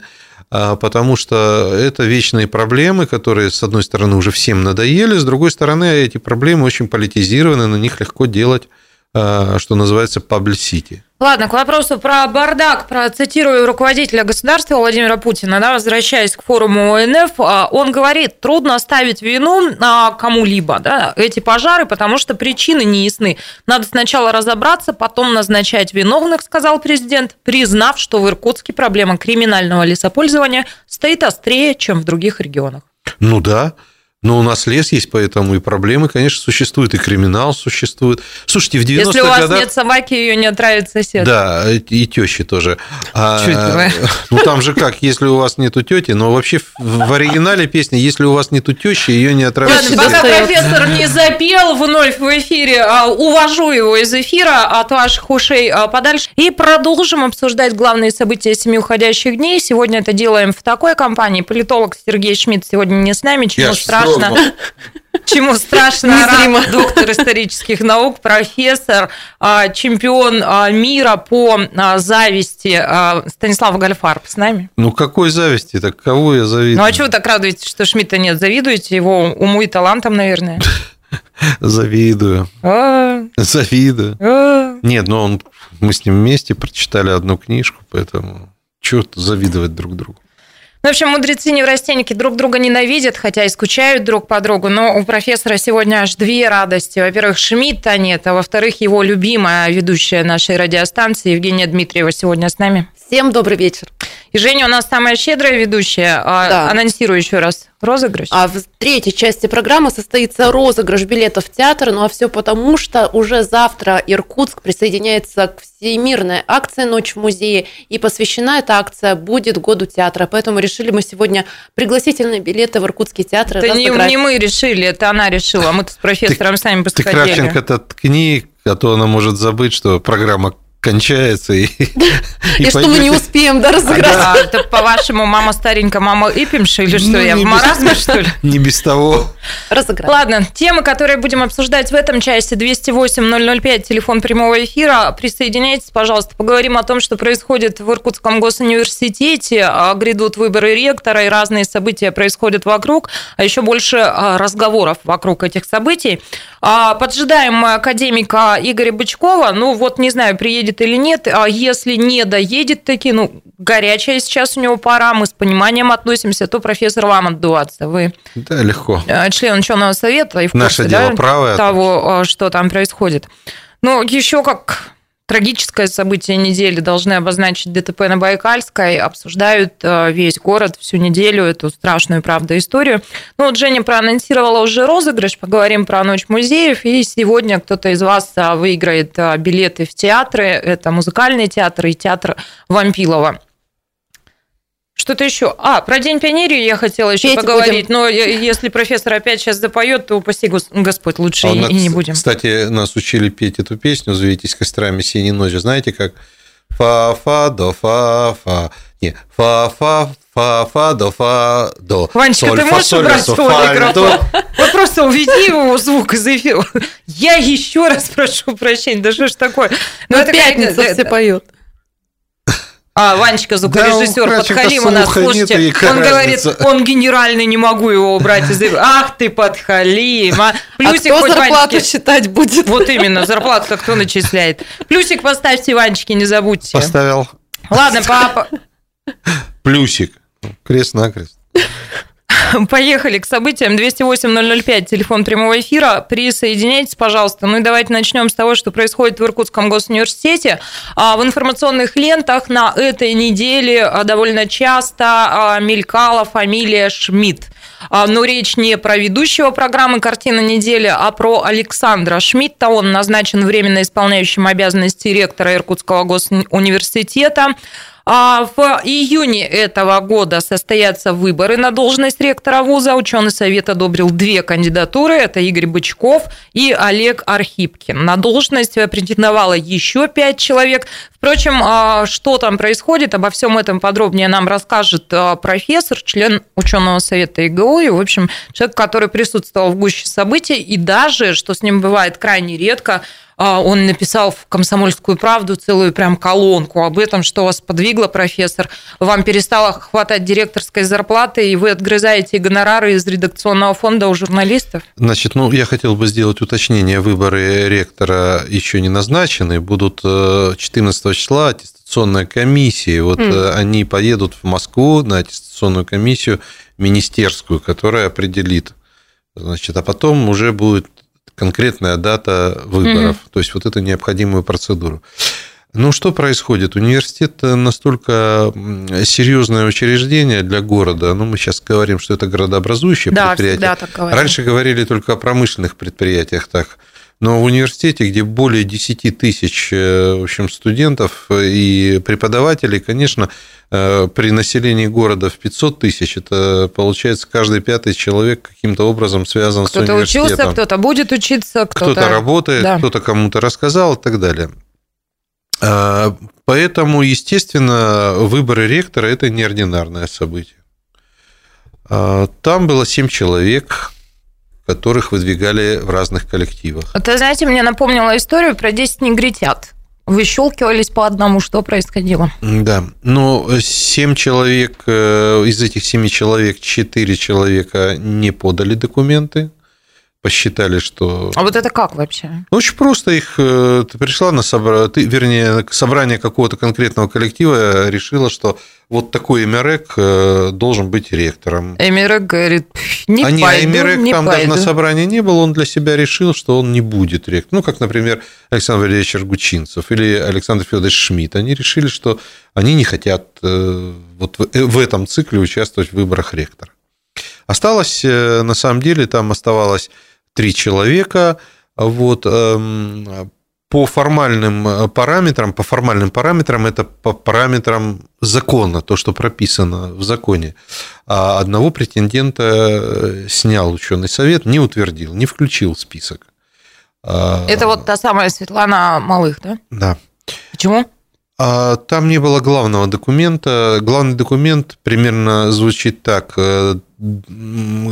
а, потому что это вечные проблемы, которые, с одной стороны, уже всем надоели, с другой стороны, эти проблемы очень политизированы, на них легко делать, а, что называется, publicity. Ладно, к вопросу про бардак, процитирую руководителя государства Владимира Путина, да, возвращаясь к форуму ОНФ, а, он говорит, трудно ставить вину на кому-либо, да, эти пожары, потому что причины не ясны. Надо сначала разобраться, потом назначать виновных, сказал президент, признав, что в Иркутске проблема криминального лесопользования стоит острее, чем в других регионах. Ну да, но у нас лес есть, поэтому и проблемы, конечно, существуют, и криминал существует. Слушайте, в 90-х Если у вас годах... нет собаки, ее не отравит сосед. Да, и тещи тоже. А, Чуть-чуть. ну там же как, если у вас нету тети, но вообще в, оригинале песни, если у вас нету тещи, ее не отравит Ладно, сосед. пока профессор не запел вновь в эфире, а, увожу его из эфира от ваших ушей а, подальше. И продолжим обсуждать главные события семи уходящих дней. Сегодня это делаем в такой компании. Политолог Сергей Шмидт сегодня не с нами, чему Я страшно. Чему страшно, Незримо. доктор исторических наук, профессор, а, чемпион а, мира по а, зависти Станислав Гальфарб с нами. Ну какой зависти? Так кого я завидую? Ну а чего вы так радуетесь, что Шмидта нет? Завидуете его уму и талантам, наверное? Завидую. Завидую. Нет, ну он, мы с ним вместе прочитали одну книжку, поэтому чего завидовать друг другу. Ну, в общем, мудрецы неврастенники друг друга ненавидят, хотя и скучают друг по другу. Но у профессора сегодня аж две радости. Во-первых, Шмидта нет, а во-вторых, его любимая ведущая нашей радиостанции Евгения Дмитриева сегодня с нами. Всем добрый вечер. И Женя у нас самая щедрая ведущая. А, Да. Анонсирую еще раз розыгрыш. А в третьей части программы состоится розыгрыш билетов в театр, ну а все потому, что уже завтра Иркутск присоединяется к всемирной акции «Ночь в музее», и посвящена эта акция будет году театра. Поэтому решили мы сегодня пригласительные билеты в Иркутский театр Это не, не мы решили, это она решила. Мы-то с профессором сами Ты, подходили. Кравченко-то ткни, а то она может забыть, что программа кончается. И, И, что мы не успеем да, разыграть. А, это, по-вашему, мама старенькая, мама Ипимша или что? Ну, я в маразме, что ли? Не без того. Разыграть. Ладно, темы, которые будем обсуждать в этом части, 208-005, телефон прямого эфира. Присоединяйтесь, пожалуйста. Поговорим о том, что происходит в Иркутском госуниверситете. А, Грядут выборы ректора, и разные события происходят вокруг. А еще больше а, разговоров вокруг этих событий. А, Поджидаем мы академика Игоря Бычкова. Ну, вот не знаю, приедет или нет. А Если не доедет таки, ну, горячая сейчас у него пора, мы с пониманием относимся, то профессор вам отдуваться. Вы Да, легко. э, член ученого совета и в Наше курсе, дело да, правое. того, э, что там происходит. Ну, еще как трагическое событие недели должны обозначить ДТП на Байкальской. Обсуждают э, весь город всю неделю эту страшную, правда, историю. Ну, вот Женя проанонсировала уже розыгрыш, поговорим про Ночь музеев. И сегодня кто-то из вас а, выиграет а, билеты в театры. Это музыкальный театр и театр Вампилова. Что-то еще? А, про День пионерии я хотела еще Петь поговорить. Но е- если профессор опять сейчас запоет, то упаси Гос- Господь, лучше А и, нас, и не будем. Кстати, нас учили петь эту песню «Завейтесь кострами синей ночи». Знаете, как фа-фа, до фа-фа. Не, фа-фа, фа-фа, до фа, до. Ванечка, соль, ты фа, можешь соль, убрать до, свой фа, микрофон? Вот просто уведи его звук из эфира. Я еще раз прошу прощения. Да что ж такое? Ну, это пятница все поют. А, Ванечка, звукорежиссер, Да, подхалим у нас. нет, Слушайте, какая он говорит, разница? он генеральный, не могу его убрать из эфира. Ах ты, подхалим. А, А плюсик кто хоть зарплату Ванечке. считать будет? Вот именно, зарплату кто начисляет. Плюсик поставьте Ванечке, не забудьте. Поставил Ладно, папа. плюсик. Крест-накрест. Поехали к событиям. 208-005, телефон прямого эфира. Присоединяйтесь, пожалуйста. Ну и давайте начнем с того, что происходит в Иркутском госуниверситете. А, в информационных лентах на этой неделе а, довольно часто а, мелькала фамилия Шмидт. Но речь не про ведущего программы «Картина недели», а про Александра Шмидта. Он назначен временно исполняющим обязанности ректора Иркутского госуниверситета. А в июне этого года состоятся выборы на должность ректора вуза. Ученый совет одобрил две кандидатуры. Это Игорь Бычков и Олег Архипкин. На должность претендовало еще пять человек. Впрочем, а, что там происходит, обо всем этом подробнее нам расскажет а, профессор, член ученого совета ИГУ, и, в общем, человек, который присутствовал в гуще событий, и даже, что с ним бывает крайне редко, он написал в «Комсомольскую правду» целую прям колонку об этом, что вас подвигло, профессор. Вам перестало хватать директорской зарплаты, и вы отгрызаете гонорары из редакционного фонда у журналистов? Значит, ну, я хотел бы сделать уточнение. Выборы ректора еще не назначены. Будут 14 э, числа аттестационная комиссия. Вот mm. они поедут в Москву на аттестационную комиссию министерскую, которая определит Значит, а потом уже будет конкретная дата выборов, угу. то есть вот эту необходимую процедуру. Ну, что происходит? Университет настолько серьезное учреждение для города. Ну, мы сейчас говорим, что это городообразующее да, предприятие. Так Раньше говорили только о промышленных предприятиях так. Но в университете, где более 10 тысяч э, в общем, студентов и преподавателей, конечно, э, при населении города в 500 тысяч, это получается каждый пятый человек каким-то образом связан кто с университетом. Кто-то учился, кто-то будет учиться, кто-то, кто работает, да. кто-то кому-то рассказал и так далее. А, поэтому, естественно, выборы ректора – это неординарное событие. А, там было 7 человек, которых выдвигали в разных коллективах. Это, знаете, мне напомнила историю про 10 негритят. Выщелкивались по одному, что происходило? Да, но 7 человек, э, из этих 7 человек 4 человека не подали документы, посчитали, что... А вот это как вообще? Ну, очень просто их... Э, ты пришла на собрание, ты, вернее, собрание какого-то конкретного коллектива, решила, что вот такой Эмерек э, должен быть ректором. Эмерек говорит, не а пойду, не, Эмерек не там пойду. даже на собрании не был, он для себя решил, что он не будет ректором. Ну, как, например, Александр Валерьевич Аргучинцев или Александр Федорович Шмидт. Они решили, что они не хотят э, вот в этом цикле участвовать в выборах ректора. Осталось, на самом деле, там оставалось три человека. Вот, эм, по формальным э, параметрам, по формальным параметрам, это по параметрам закона, то, что прописано в законе. А одного претендента э, снял ученый совет, не утвердил, не включил в список. А, это вот та самая Светлана Малых, да? Да. Почему? А там не было главного документа. Главный документ примерно звучит так. Э,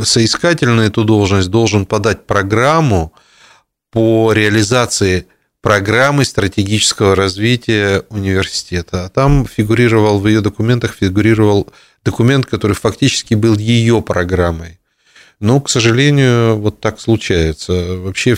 соискатель на эту должность должен подать программу по реализации программы стратегического развития университета. А там фигурировал, в ее документах фигурировал документ, который фактически был ее программой. Но, к сожалению, вот так случается. Вообще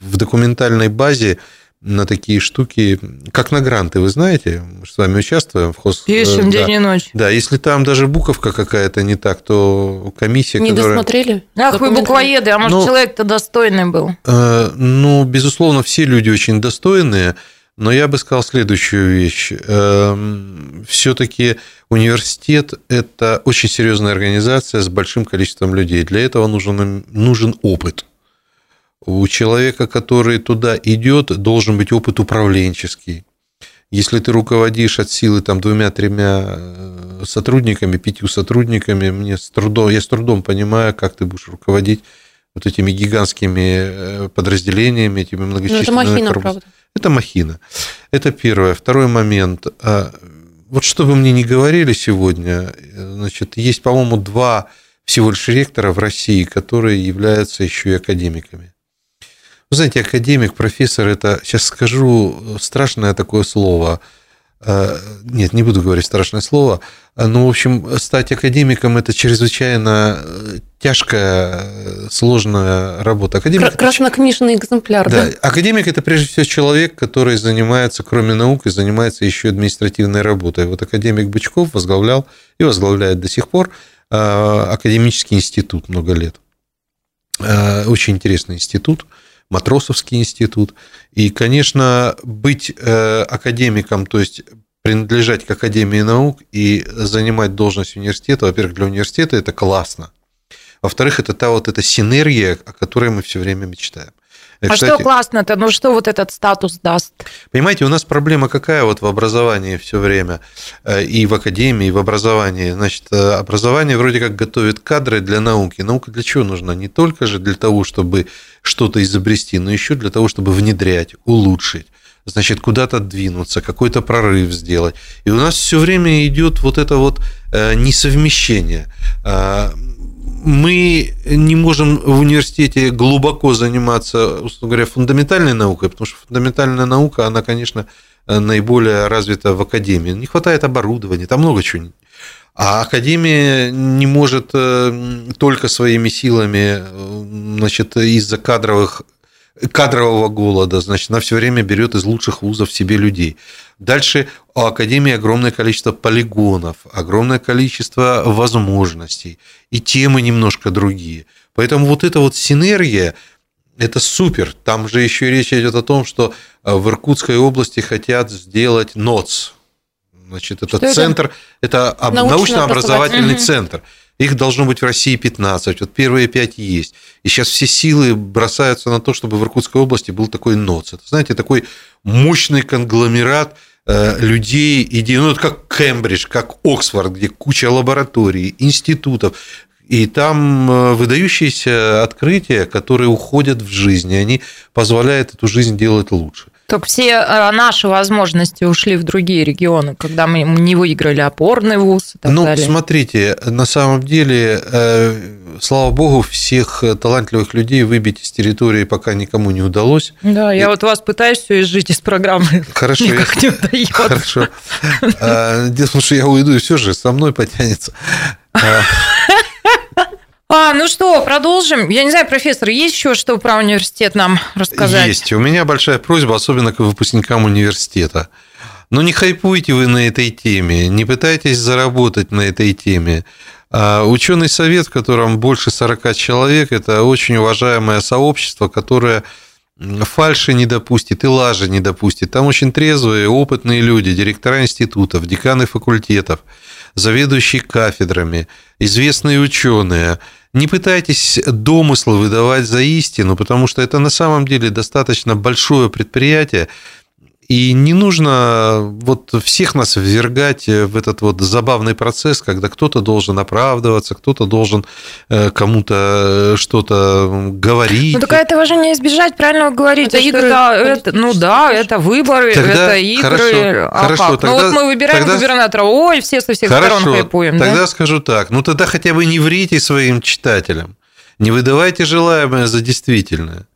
в документальной базе на такие штуки, как на гранты, вы знаете, мы с вами участвуем в хоз... Пишем да. день и ночь. Да, если там даже буковка какая-то не так, то комиссия, не которая... досмотрели? Ах, вы буквоеды, а может, ну, человек-то достойный был? Э, ну, безусловно, все люди очень достойные, но я бы сказал следующую вещь. Э, Все-таки университет – это очень серьезная организация с большим количеством людей. Для этого нужен, нужен опыт – у человека, который туда идет, должен быть опыт управленческий. Если ты руководишь от силы там двумя-тремя э, сотрудниками, пятью сотрудниками, мне с трудом, я с трудом понимаю, как ты будешь руководить вот этими гигантскими э, подразделениями, этими многочисленными. Ну, это махина, корпус... правда. Это махина. Это первое. Второй момент. А, вот что вы мне не говорили сегодня, э, значит, есть, по-моему, два всего лишь ректора в России, которые являются еще и академиками. Вы знаете, академик, профессор, это, сейчас скажу страшное такое слово. Э, нет, не буду говорить страшное слово. Но, в общем, стать академиком – это чрезвычайно э, тяжкая, э, сложная работа. Академик, Краснокнижный экземпляр, да? Да. Академик – это, прежде всего, человек, который занимается, кроме науки, занимается еще административной работой. Вот академик Бычков возглавлял и возглавляет до сих пор академический институт много лет. Очень интересный институт, Матросовский институт. И, конечно, быть академиком, то есть принадлежать к Академии наук и занимать должность университета, во-первых, для университета это классно. Во-вторых, это та вот эта синергия, о которой мы все время мечтаем. А Кстати, что классно-то? Ну что вот этот статус даст? Понимаете, у нас проблема какая вот в образовании все время, э, и в академии, и в образовании. Значит, э, образование вроде как готовит кадры для науки. Наука для чего нужна? Не только же для того, чтобы что-то изобрести, но еще для того, чтобы внедрять, улучшить значит, куда-то двинуться, какой-то прорыв сделать. И у нас все время идет вот это вот э, несовмещение мы не можем в университете глубоко заниматься, условно говоря, фундаментальной наукой, потому что фундаментальная наука, она, конечно, наиболее развита в академии. Не хватает оборудования, там много чего. А академия не может э, только своими силами, э, значит, из-за кадровых кадрового голода, значит, она все время берет из лучших вузов себе людей. Дальше у Академии огромное количество полигонов, огромное количество возможностей, и темы немножко другие. Поэтому вот эта вот синергия, это супер. Там же еще речь идет о том, что э, в Иркутской области хотят сделать НОЦ. Значит, это что центр, это, это научно-образовательный центр. Их должно быть в России 15, вот первые 5 есть. И сейчас все силы бросаются на то, чтобы в Иркутской области был такой НОЦ. Это, знаете, такой мощный конгломерат э, людей, идей, ну, это как Кембридж, как Оксфорд, где куча лабораторий, институтов, и там э, выдающиеся открытия, которые уходят в жизнь, и они позволяют эту жизнь делать лучше. Только все э, наши возможности ушли в другие регионы, когда мы не выиграли опорный вуз и так ну, далее. смотрите, на самом деле, э, слава богу, всех талантливых людей выбить из территории пока никому не удалось. Да, я и... вот вас пытаюсь все изжить из программы. Хорошо. Никак я... не удается. Хорошо. А, дело в том, что я уйду, и все же со мной потянется. А, ну что, продолжим. Я не знаю, профессор, есть еще что про университет нам рассказать? Есть. У меня большая просьба, особенно к выпускникам университета. Но не хайпуйте вы на этой теме, не пытайтесь заработать на этой теме. А, Ученый совет, в котором больше 40 человек, это очень уважаемое сообщество, которое фальши не допустит и лажи не допустит. Там очень трезвые, опытные люди, директора институтов, деканы факультетов, заведующие кафедрами, известные ученые – не пытайтесь домыслы выдавать за истину, потому что это на самом деле достаточно большое предприятие, и не нужно вот всех нас ввергать в этот вот забавный процесс, когда кто-то должен оправдываться, кто-то должен э, кому-то что-то говорить. Ну так этого же не избежать, правильно вы говорите. Это игры. Это, это, ну да, это выборы, тогда, это игры. Хорошо, а хорошо, как? Тогда, ну вот мы выбираем тогда, губернатора, ой, все со всех хорошо, сторон хайпуем. Тогда да? скажу так, ну тогда хотя бы не врите своим читателям, не выдавайте желаемое за действительное.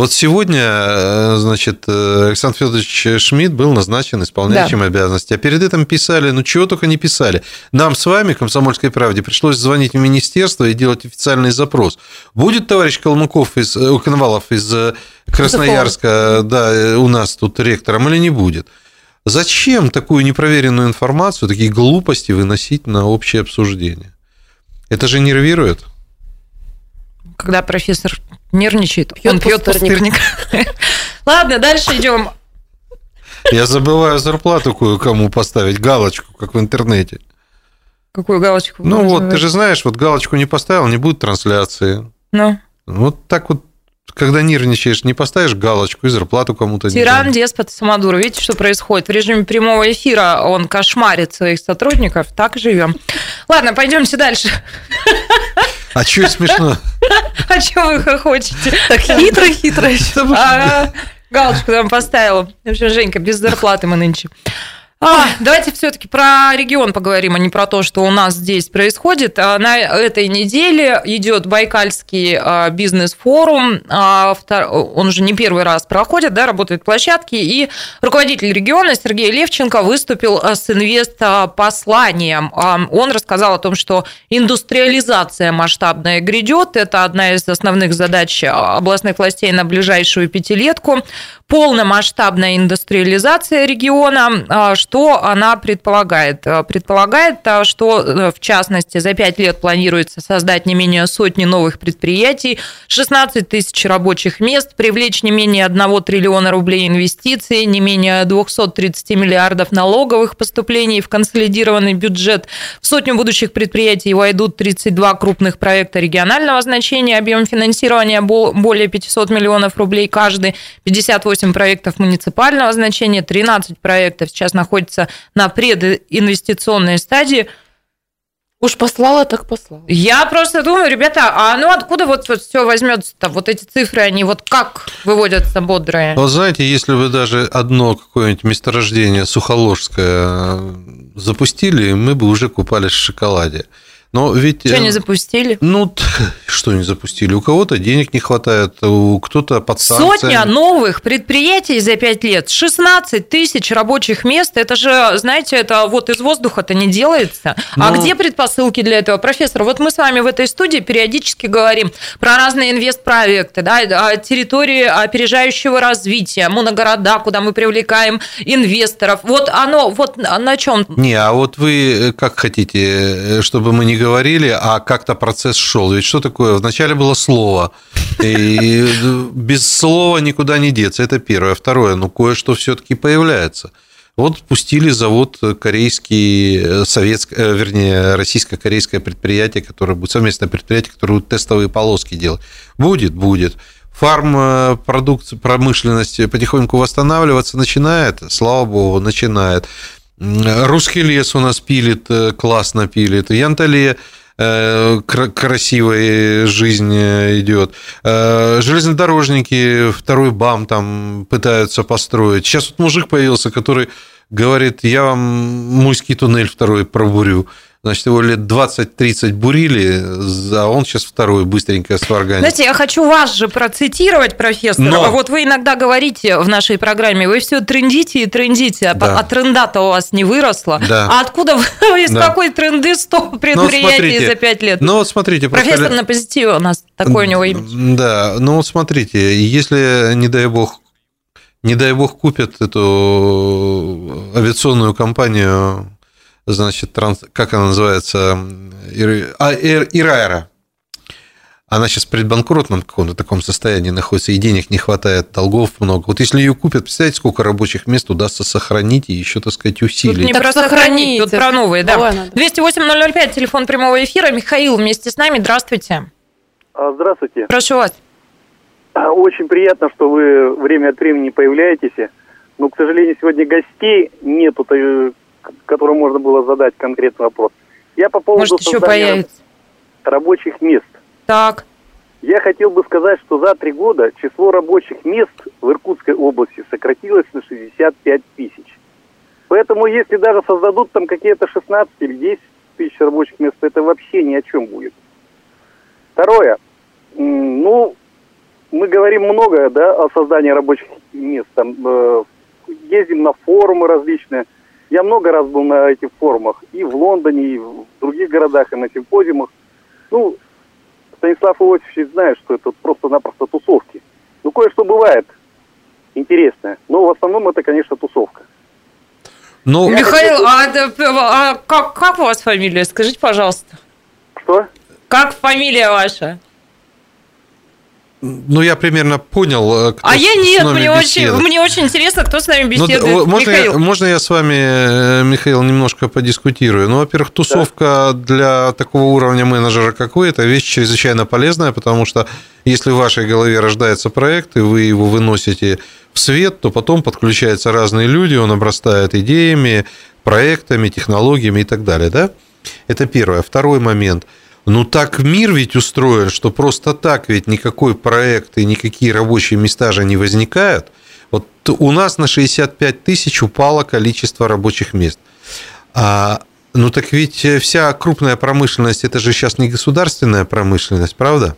Вот сегодня, э, значит, э, Александр Федорович Шмидт был назначен исполняющим да. обязанности. А перед этим писали, ну чего только не писали. Нам с вами, Комсомольской правде, пришлось звонить в министерство и делать официальный запрос. Будет товарищ Калмыков из э, Коновалов из Красноярска, да, у нас тут ректором или не будет? Зачем такую непроверенную информацию, такие глупости выносить на общее обсуждение? Это же нервирует. Когда профессор нервничает, пьет он пьет пустырник. Ладно, дальше идем. Я забываю зарплату кое-кому поставить, галочку, как в интернете. Какую галочку? Ну вот, ты же знаешь, вот галочку не поставил, не будет трансляции. Ну. Вот так вот когда нервничаешь, не поставишь галочку и зарплату кому-то Тиран, не деспот, самодур. Видите, что происходит? В режиме прямого эфира он кошмарит своих сотрудников. Так живем. Ладно, пойдемте дальше. А что смешно? А что вы хохочете? Так хитро-хитро. Галочку там поставила. В общем, Женька, без зарплаты мы нынче. А, давайте все-таки про регион поговорим, а не про то, что у нас здесь происходит. А, на этой неделе идет Байкальский а, бизнес-форум. А, он уже не первый раз проходит, да, работают площадки. И руководитель региона Сергей Левченко выступил с инвест-посланием. Он рассказал о том, что индустриализация масштабная грядет. Это одна из основных задач областных властей на ближайшую пятилетку. Полномасштабная индустриализация региона, Что она предполагает? Э, Предполагает, э, что, э, в частности, за 5 лет планируется создать не менее сотни новых предприятий, 16 тысяч рабочих мест, привлечь не менее 1 триллиона рублей инвестиций, не менее 230 миллиардов налоговых поступлений в консолидированный бюджет. В сотню будущих предприятий войдут 32 крупных проекта регионального значения, объем финансирования бол- более 500 миллионов рублей каждый, 58 проектов муниципального значения, 13 проектов сейчас находятся на прединвестиционной стадии. Уж послала, так послала. Я просто думаю, ребята, а ну откуда вот, вот все возьмется-то? Вот эти цифры, они вот как выводятся бодрые? Вот знаете, если вы даже одно какое-нибудь месторождение Сухоложское э, запустили, мы бы уже купались в шоколаде. Но ведь... Что э, не запустили? Ну, что не запустили? У кого-то денег не хватает, у кто-то под санкциями. Сотня новых предприятий за 5 лет, 16 тысяч рабочих мест. Это же, знаете, это вот из воздуха-то не делается. А Ну- где предпосылки для этого? Профессор, вот мы с вами в этой студии периодически говорим про разные инвестпроекты, да, о территории опережающего развития, моногорода, куда мы привлекаем инвесторов. Вот оно, вот на чем Не, а вот вы э, как хотите, э, чтобы мы не говорили, а как-то процесс шел? Ведь что такое? Вначале было слово, и э, без слова никуда не деться. Это первое. Второе, ну кое-что все-таки появляется. Вот пустили завод корейский, э, советский, э, вернее, российско-корейское предприятие, которое будет совместное предприятие, которое будет тестовые полоски делать. Будет, будет. Фарм продукция, промышленность потихоньку восстанавливаться начинает, слава богу, начинает. Русский лес у нас пилит, э, классно пилит. Янтале э, кра- красивая жизнь э, идет. Железнодорожники второй БАМ там пытаются построить. Сейчас вот мужик появился, который говорит, я вам Муйский туннель второй пробурю. Значит, его лет 20-30 бурили, а он сейчас второй быстренько сварганит. Знаете, я хочу вас же процитировать, профессор. Но- Вот вы иногда говорите в нашей программе, вы все трендите и трендите, а, Да. а тренда-то у вас не выросло. Да. А откуда вы, из Да. какой тренды 100 Ну, предприятий смотрите, за 5 лет? Ну, вот смотрите. просто Профессор ле- на позитиве у нас такой у него имидж. Да, ну вот смотрите, если, не дай бог, не дай бог купят эту авиационную компанию, значит, транс- как она называется, Ир- а, Ир- Ираэра. Она сейчас в предбанкротном каком-то таком состоянии находится, и денег не хватает, долгов много. Вот если ее купят, представляете, сколько рабочих мест удастся сохранить и еще, так сказать, Тут усилить. не Так про сохранить, тут про новые, да. Надо. 208-005, телефон прямого эфира. Михаил вместе с нами. Здравствуйте. А, Здравствуйте. Прошу вас. А, Очень приятно, что вы время от времени появляетесь. Но, к сожалению, сегодня гостей нету, которым можно было задать конкретный вопрос. Я по поводу Может, еще создания появится. рабочих мест. Так. Я хотел бы сказать, что за три года число рабочих мест в Иркутской области сократилось на 65 тысяч. Поэтому, если даже создадут там какие-то 16 или 10 тысяч рабочих мест, это вообще ни о чем будет. Второе. Ну, мы говорим много да, о создании рабочих мест. Там, э, ездим на форумы различные. Я много раз был на этих форумах. И в Лондоне, и в других городах, и на симпозиумах. Ну, Станислав Иосифович знает, что это просто-напросто тусовки. Ну, кое-что бывает интересное. Но в основном это, конечно, тусовка. Ну, Михаил, а, это- а как, как у вас фамилия? Скажите, пожалуйста. Что? Как фамилия ваша? Ну, я примерно понял, э, кто А я нет, мне очень, мне очень интересно, кто с нами Ну, беседует. да, можно, Михаил. я, можно я с вами, э, Михаил, немножко подискутирую? Ну, во-первых, тусовка для такого уровня менеджера, как вы, это вещь чрезвычайно полезная, потому что если в вашей голове рождается проект, и вы его выносите в свет, то потом подключаются разные люди, он обрастает идеями, проектами, технологиями и так далее, да? Это первое. Второй момент. Ну, так мир ведь устроен, что просто так ведь никакой проект и никакие рабочие места же не возникают. Вот у нас на 65 тысяч упало количество рабочих мест. А, ну, так ведь вся крупная промышленность, это же сейчас не государственная промышленность, правда?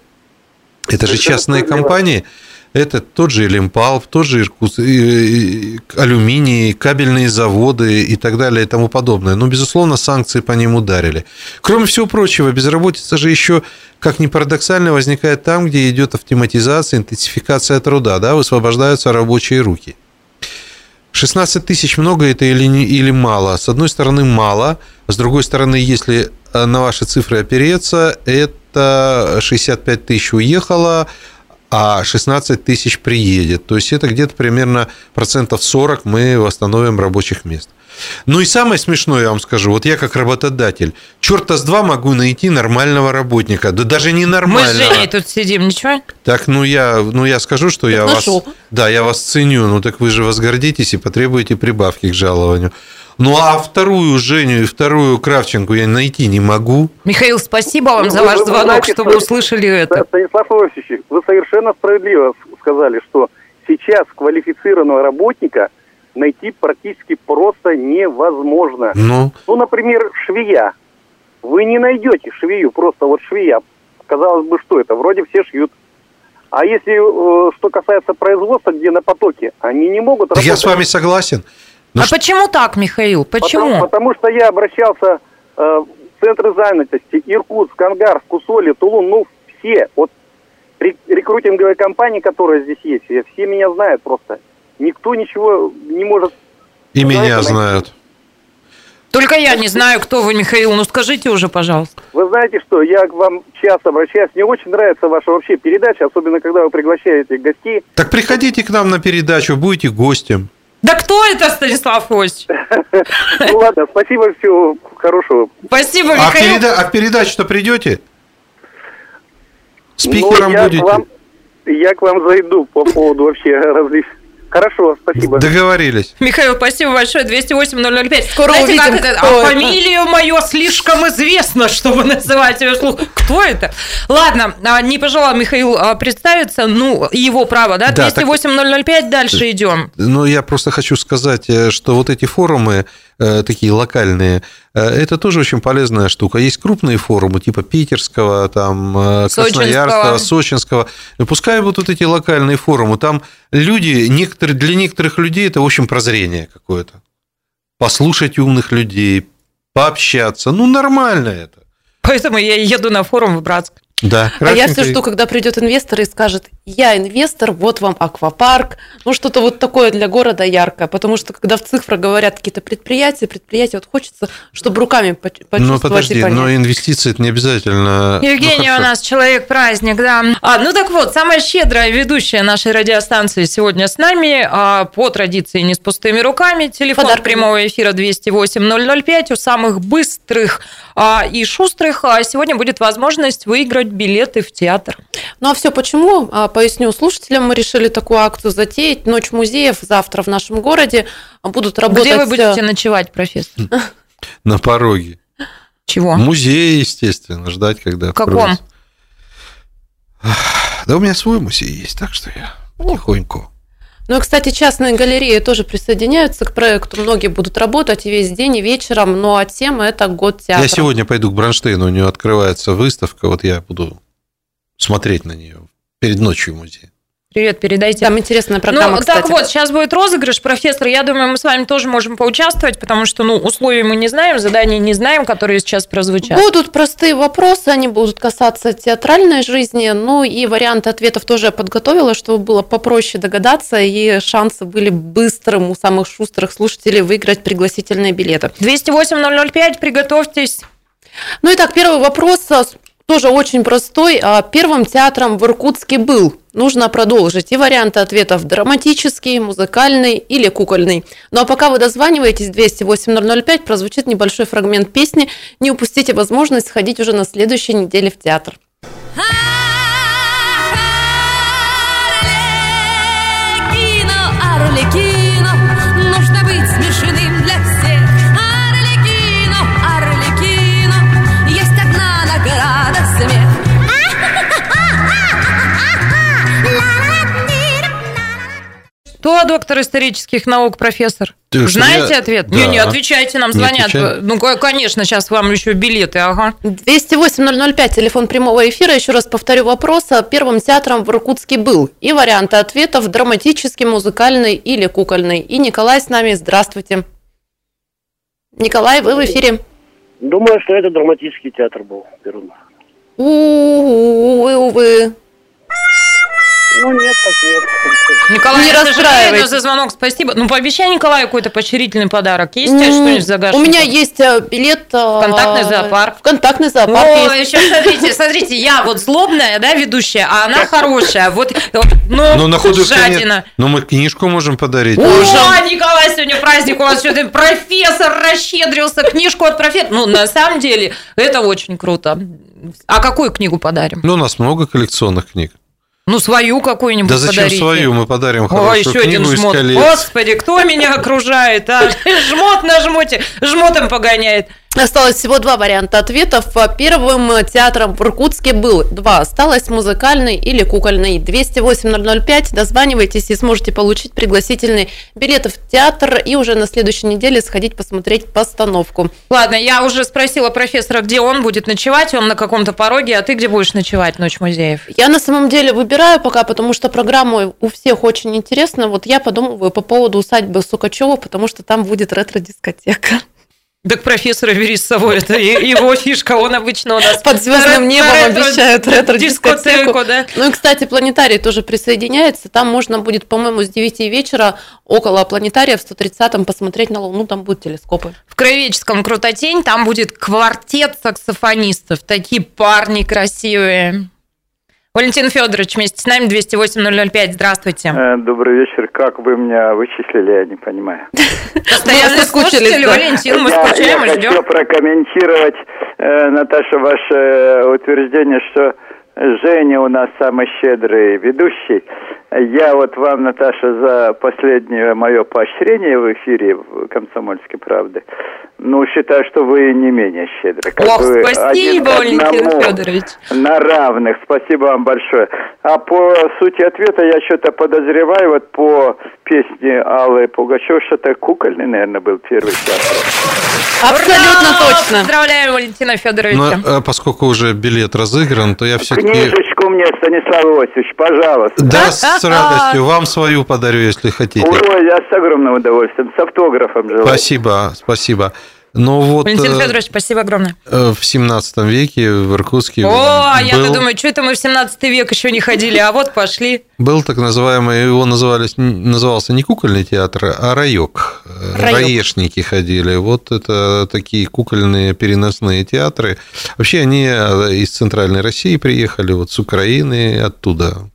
Это же частные компании. Это тот же Элимпал, тот же Иркутск, алюминий, кабельные заводы и так далее и тому подобное. Ну, безусловно, санкции по ним ударили. Кроме всего прочего, безработица же еще, как ни парадоксально, возникает там, где идет автоматизация, интенсификация труда, да, высвобождаются рабочие руки. 16 тысяч много это или, не, или мало? С одной стороны, мало. С другой стороны, если э, на ваши цифры опереться, это 65 тысяч уехало, а 16 тысяч приедет. То есть это где-то примерно процентов 40 мы восстановим рабочих мест. Ну и самое смешное, я вам скажу, вот я как работодатель, черта с два могу найти нормального работника, да даже не Мы нормального. с Женей тут сидим, ничего? Так, ну я, ну я скажу, что я нашел. вас, да, я вас ценю, ну так вы же возгордитесь и потребуете прибавки к жалованию. Ну а вторую Женю и вторую Кравченко я найти не могу. Михаил, спасибо вам Ну, за вы- ваш вы звонок, знаете, что вы что- услышали это. Станислав Иосифович, вы совершенно справедливо сказали, что сейчас квалифицированного работника найти практически просто невозможно. Ну, Ну, например, швея. Вы не найдете швею, просто вот швея. Казалось бы, что это? Вроде все шьют. А если э, что касается производства, где на потоке, они не могут так я работать. с вами согласен. Ну, а почему так, Михаил? Почему? Потому, потому что я обращался э, в центры занятости, Иркутск, Ангарск, Усолье, Тулун, ну все. Вот рек- рекрутинговые компании, которые здесь есть, все меня знают просто. Никто ничего не может... и меня знаете, знают. Только я не знаю, кто вы, Михаил. Ну скажите уже, пожалуйста. Вы знаете что, я к вам часто обращаюсь. Мне очень нравится ваша вообще передача, особенно когда вы приглашаете гостей. Так приходите к нам на передачу, будете гостем. Да кто это, Станислав Иосифович? Ну ладно, спасибо, всего хорошего. Спасибо, А в, Михаил. переда- а в передачу-то придете? Спикером Ну, я будете? К вам, я к вам зайду по поводу вообще различных... Хорошо, спасибо. Договорились. Михаил, спасибо большое. 208-005. Скоро Знаете, как увидим, это? кто А это. фамилия мое слишком известна, чтобы называть ее вслух. Кто это? Ладно, а, не пожелал Михаил а, представиться. Ну, его право, да? Да, так- 208-005, дальше идем. Ну, я просто хочу сказать, э, что вот эти форумы, такие локальные, э, это тоже очень полезная штука. Есть крупные форумы, типа питерского, там, э, красноярского, Сочинского. сочинского. И Пускай будут вот эти локальные форумы. Там люди, некоторые, для некоторых людей это, в общем, прозрение какое-то. Послушать умных людей, пообщаться. Ну, нормально это. Поэтому я еду на форум в Братск. Да. А я все жду, когда придет инвестор и скажет, я инвестор, вот вам аквапарк, ну что-то вот такое для города яркое, потому что когда в цифрах говорят какие-то предприятия, предприятия, вот хочется, чтобы руками поч- почувствовать Ну, подожди, но инвестиции это не обязательно. Ну, Евгений у хорошо. нас человек-праздник, да. А, ну так вот, самая щедрая ведущая нашей радиостанции сегодня с нами. А, по традиции не с пустыми руками. Телефон Подарками. прямого эфира 208-005. У самых быстрых а, и шустрых а, сегодня будет возможность выиграть билеты в театр. Ну а все почему? А, Поясню слушателям, мы решили такую акцию затеять. Ночь музеев завтра в нашем городе будут работать... Где вы э, будете ночевать, профессор? На пороге. Чего? В музее, естественно, ждать, когда В каком? Да у меня свой музей есть, так что я тихонько. Ну и, кстати, частные галереи тоже присоединяются к проекту. Многие будут работать весь день, и вечером. Ну а тема – это год театра. Я сегодня пойду к Бронштейну, у него открывается выставка, вот я буду смотреть на нее перед ночью в музее. Привет, передайте. Там интересная программа, ну, кстати. так вот, сейчас будет розыгрыш, профессор. Я думаю, мы с вами тоже можем поучаствовать, потому что, ну, условий мы не знаем, заданий не знаем, которые сейчас прозвучат. Будут простые вопросы, они будут касаться театральной жизни, ну и варианты ответов тоже я подготовила, чтобы было попроще догадаться, и шансы были быстрым у самых шустрых слушателей выиграть пригласительные билеты. 208-005, приготовьтесь. Ну и так, первый вопрос тоже очень простой. А Первым театром в Иркутске был. Нужно продолжить. И варианты ответов драматический, музыкальный или кукольный. Ну а пока вы дозваниваетесь, 208-005, прозвучит небольшой фрагмент песни. Не упустите возможность сходить уже на следующей неделе в театр. Кто доктор исторических наук, профессор? Ты Знаете я- ответ? Да. Не, не, отвечайте, нам Не звонят. Ну, ко- конечно, сейчас вам еще билеты, ага. 208-005, телефон прямого эфира. Еще раз повторю вопрос. А Первым театром в Иркутске был. И варианты ответов драматический, музыкальный или кукольный. И Николай с нами. Здравствуйте. Николай, вы в эфире. Думаю, что это драматический театр был первым. Увы, увы. Ну, нет, так нет. Николай, Не я сожалею, но расстраивайтесь. за звонок спасибо. Ну, пообещай Николаю какой-то поощрительный подарок. Есть у тебя что-нибудь в У меня есть э, билет... э, Контактный зоопарк. В контактный зоопарк О, есть. еще смотрите, смотрите, я вот злобная, да, ведущая, а она хорошая. Вот, ну, Ну, на худой жадина. Ну, мы книжку можем подарить. О, Николай, сегодня праздник, у вас что-то профессор расщедрился, книжку от профессора. Ну, на самом деле, это очень круто. А какую книгу подарим? Ну, у нас много коллекционных книг. Ну, свою какую-нибудь Да зачем подарите. свою? Мы подарим О, хорошую еще один книгу из жмот. Господи, кто меня окружает? А? Жмот на жмоте, жмотом погоняет. Осталось всего два варианта ответов. Первым театром в Иркутске был два. Осталось музыкальный или кукольный. 208-005. Дозванивайтесь и сможете получить пригласительный билет в театр и уже на следующей неделе сходить посмотреть постановку. Ладно, я уже спросила профессора, где он будет ночевать. Он на каком-то пороге, а ты где будешь ночевать, Ночь музеев? Я на самом деле выбираю пока, потому что программа у всех очень интересна. Вот я подумываю по поводу усадьбы Сукачева, потому что там будет ретро-дискотека. Так профессора бери с собой, это его фишка, он обычно у нас Под звездным небом обещают ретро-дискотеку. дискотеку, да? Ну и, кстати, планетарий тоже присоединяется. Там можно будет, по-моему, с 9 вечера около планетария в 130-м посмотреть на Луну. Там будут телескопы. В Краеведческом Крутотень там будет квартет саксофонистов. Такие парни красивые. Валентин Федорович вместе с нами, 208-005. Здравствуйте. Э, Добрый вечер. Как вы меня вычислили, я не понимаю. Постоянно да. Валентин, мы я, скучаем я и ждем. хочу прокомментировать, э, Наташа, ваше э, утверждение, что Женя у нас самый щедрый ведущий. Я вот вам, Наташа, за последнее мое поощрение в эфире в «Комсомольской правды», ну, считаю, что вы не менее щедры. Как Ох, один спасибо, Валентин одному. Федорович. На равных. Спасибо вам большое. А по сути ответа я что-то подозреваю, вот по песне Аллы Пугачев, что-то кукольный, наверное, был первый час. Абсолютно Ура! точно. Поздравляю Валентина Федоровича. Но, э, поскольку уже билет разыгран, то я все-таки... Книжечку мне, Станислав Иосифович, пожалуйста. Да, с радостью. Вам свою подарю, если хотите. Ой, я с огромным удовольствием, с автографом желаю. Спасибо, спасибо. Ну вот Валентин э, Федорович, спасибо огромное. э, в 17 веке в Иркутске О, а я-то был, думаю, что это мы в 17 век еще не ходили, а вот пошли. был так называемый, его назывались, назывался не кукольный театр, а райок. Раёк. Раешники ходили. Вот это такие кукольные переносные театры. Вообще они э, из Центральной России приехали, вот с Украины, оттуда.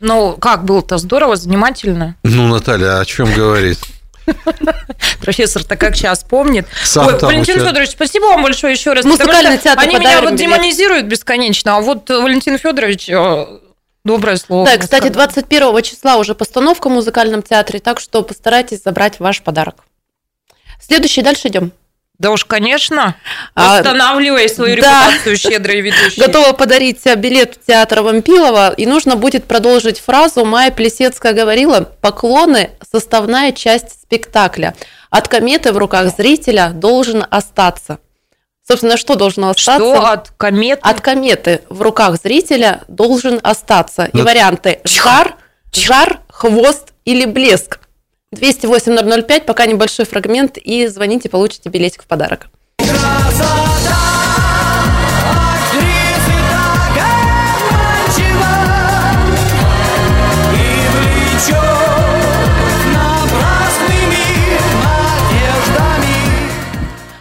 Ну, как было-то здорово, занимательно. Ну, Наталья, о чем говорить? Профессор-то как сейчас помнит. Сам Ой, там Валентин уча- Федорович, спасибо вам большое еще раз. Музыкальный что театр Они меня вот билет. демонизируют бесконечно, а вот Валентин Федорович э, доброе слово. Да, кстати, 21 числа уже постановка в музыкальном театре, так что постарайтесь забрать ваш подарок. Следующий, дальше идем. Да уж, конечно. А, Восстанавливай свою да. репутацию, щедрый ведущий. Готова подарить билет в театр Вампилова, и нужно будет продолжить фразу «Майя Плесецкая говорила, поклоны – составная часть спектакля. От кометы в руках зрителя должен остаться». Собственно, что должно остаться? Что от кометы? От кометы в руках зрителя должен остаться. И Ну, варианты жар, жар, хвост или блеск. 208-005, пока небольшой фрагмент, и звоните, получите билетик в подарок.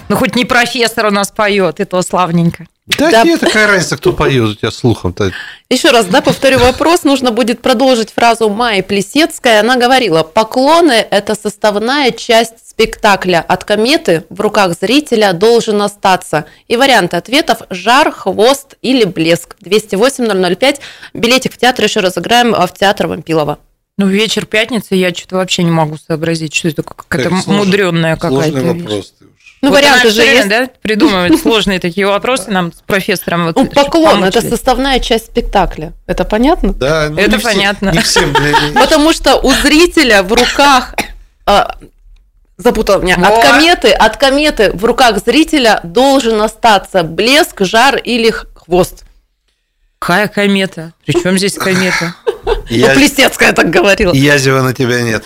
Ну, хоть не профессор у нас поет, и то славненько. Да, Да. нет, какая разница, кто поет у тебя слухом-то. Еще раз, да, повторю вопрос. Нужно будет продолжить фразу Майи Плесецкая. Она говорила, поклоны – это составная часть спектакля. От кометы в руках зрителя должен остаться. И варианты ответов – жар, хвост или блеск. 208-005. Билетик в театр еще разыграем а, в театр Вампилова. Ну, вечер пятницы я что-то вообще не могу сообразить, что это какая-то мудренная какая-то Сложный вещь. вопрос. ты уж. Ну, Вот варианты же есть. да, придумывает сложные такие вопросы нам с профессором. Вот, Ну, поклон – это составная часть спектакля. Это понятно? Да, ну, Это не понятно. не всем для- Потому что у зрителя в руках а, запутал меня. От кометы, от кометы в руках зрителя должен остаться блеск, жар или хвост. Какая комета? Причем здесь комета? Я- Ну, Плесецкая так говорила. Язева на тебя нет.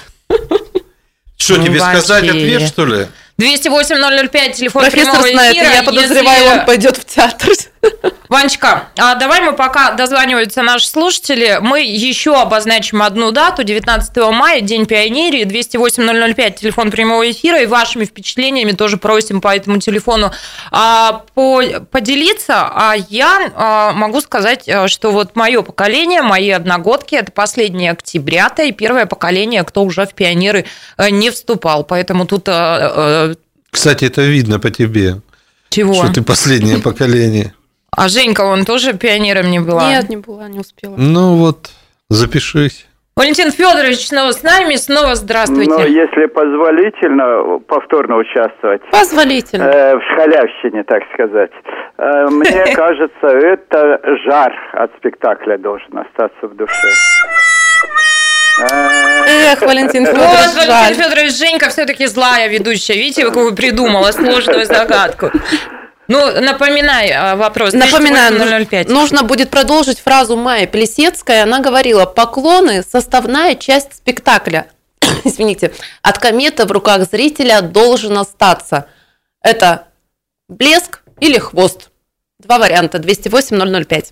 Что, Ну, тебе сказать вообще. ответ, что ли? 208-005, телефон Профессор прямого знает, эфира. я подозреваю, Если- он пойдет в театр. Ванечка, а давай мы пока дозваниваются наши слушатели, мы еще обозначим одну дату, 19 мая, День пионерии, 208-005, телефон прямого эфира, и вашими впечатлениями тоже просим по этому телефону а, по- поделиться. А я а, могу сказать, а, что вот мое поколение, мои одногодки, это последние октябрята, и первое поколение, кто уже в пионеры э, не вступал. Поэтому тут... э, э, Кстати, это видно по тебе, Чего? что ты последнее поколение. А Женька, он тоже пионером не была? Нет, не была, не успела. Ну вот, запишись. Валентин Федорович снова с нами, снова здравствуйте. Но если позволительно повторно участвовать. Позволительно. Э, в шалявщине, так сказать. Э, мне кажется, это жар от спектакля должен остаться в душе. Эх, Валентин Вот, Федорович, Валентин жаль. Федорович, Женька все-таки злая ведущая. Видите, какую придумала сложную загадку. Ну, напоминай а, вопрос. Напоминаю, 208-005. ну- нужно будет продолжить фразу Майи Плесецкой. Она говорила, поклоны – составная часть спектакля. Извините. От кометы в руках зрителя должен остаться. Это блеск или хвост. Два варианта. 208-005.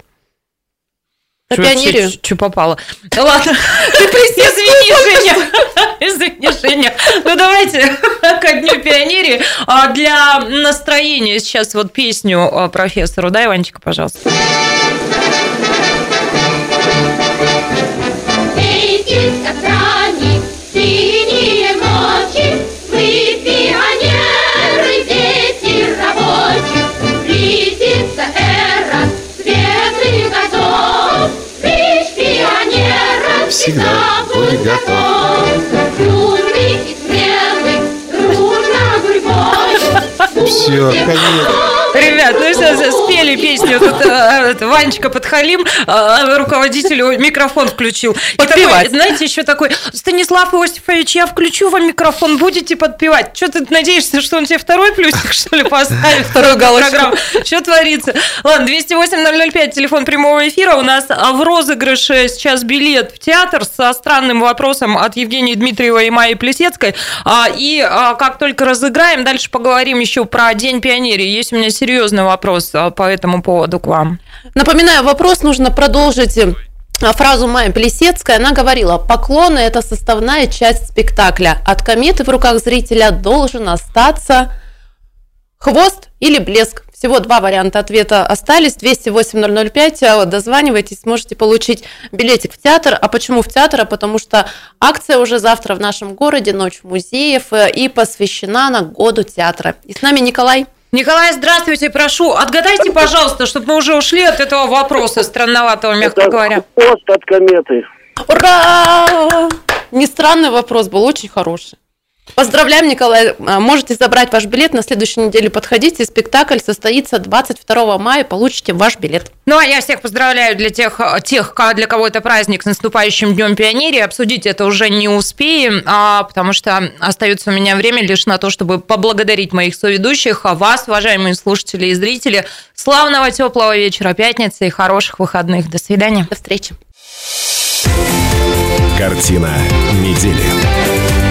Про пионерию. Что попало? Да ладно, извини, Женя. Извини, Женя. Ну, давайте ко дню пионерии. А Для настроения сейчас вот песню а, профессору. Дай, Ванечка, пожалуйста. Синие ночи, мы Всегда будь готов. Юный и смелый, дружно гурьбой. Все, конец. Ребят, ну все, спели песню. Тут э, Ванечка Подхалим, э, руководителю микрофон включил. Подпевать. знаете, еще такой, Станислав Иосифович, я включу вам микрофон, будете подпевать. Что ты надеешься, что он тебе второй плюсик, что ли, поставит? Вторую галочку. Что творится? Ладно, 208-005, телефон прямого эфира. У нас а, в розыгрыше сейчас билет в театр со странным вопросом от Евгении Дмитриевой и Майи Плесецкой. А, И а, как только разыграем, дальше поговорим еще про День пионерии. Есть у меня серьезный вопрос а, по этому поводу к вам. Напоминаю, вопрос нужно продолжить э, фразу Майи Плесецкой. Она говорила, поклоны – это составная часть спектакля. От кометы в руках зрителя должен остаться хвост или блеск. Всего два варианта ответа остались. 208-005. А, Дозванивайтесь, сможете получить билетик в театр. А почему в театр? А потому что акция уже завтра в нашем городе, Ночь музеев, э, и посвящена она году театра. И с нами Николай. Николай, здравствуйте, прошу. Отгадайте, пожалуйста, чтобы мы уже ушли от этого вопроса странноватого, мягко говоря. Пост от кометы. Ура! Не странный вопрос был, очень хороший. Поздравляем, Николай. А, Можете забрать ваш билет. На следующей неделе подходите. Спектакль состоится 22 мая. Получите ваш билет. Ну, а я всех поздравляю для тех, тех, для кого это праздник с наступающим Днем пионерии. Обсудить это уже не успеем, а, потому что остается у меня время лишь на то, чтобы поблагодарить моих соведущих, а вас, уважаемые слушатели и зрители. Славного теплого вечера пятницы и хороших выходных. До свидания. До встречи. Картина недели.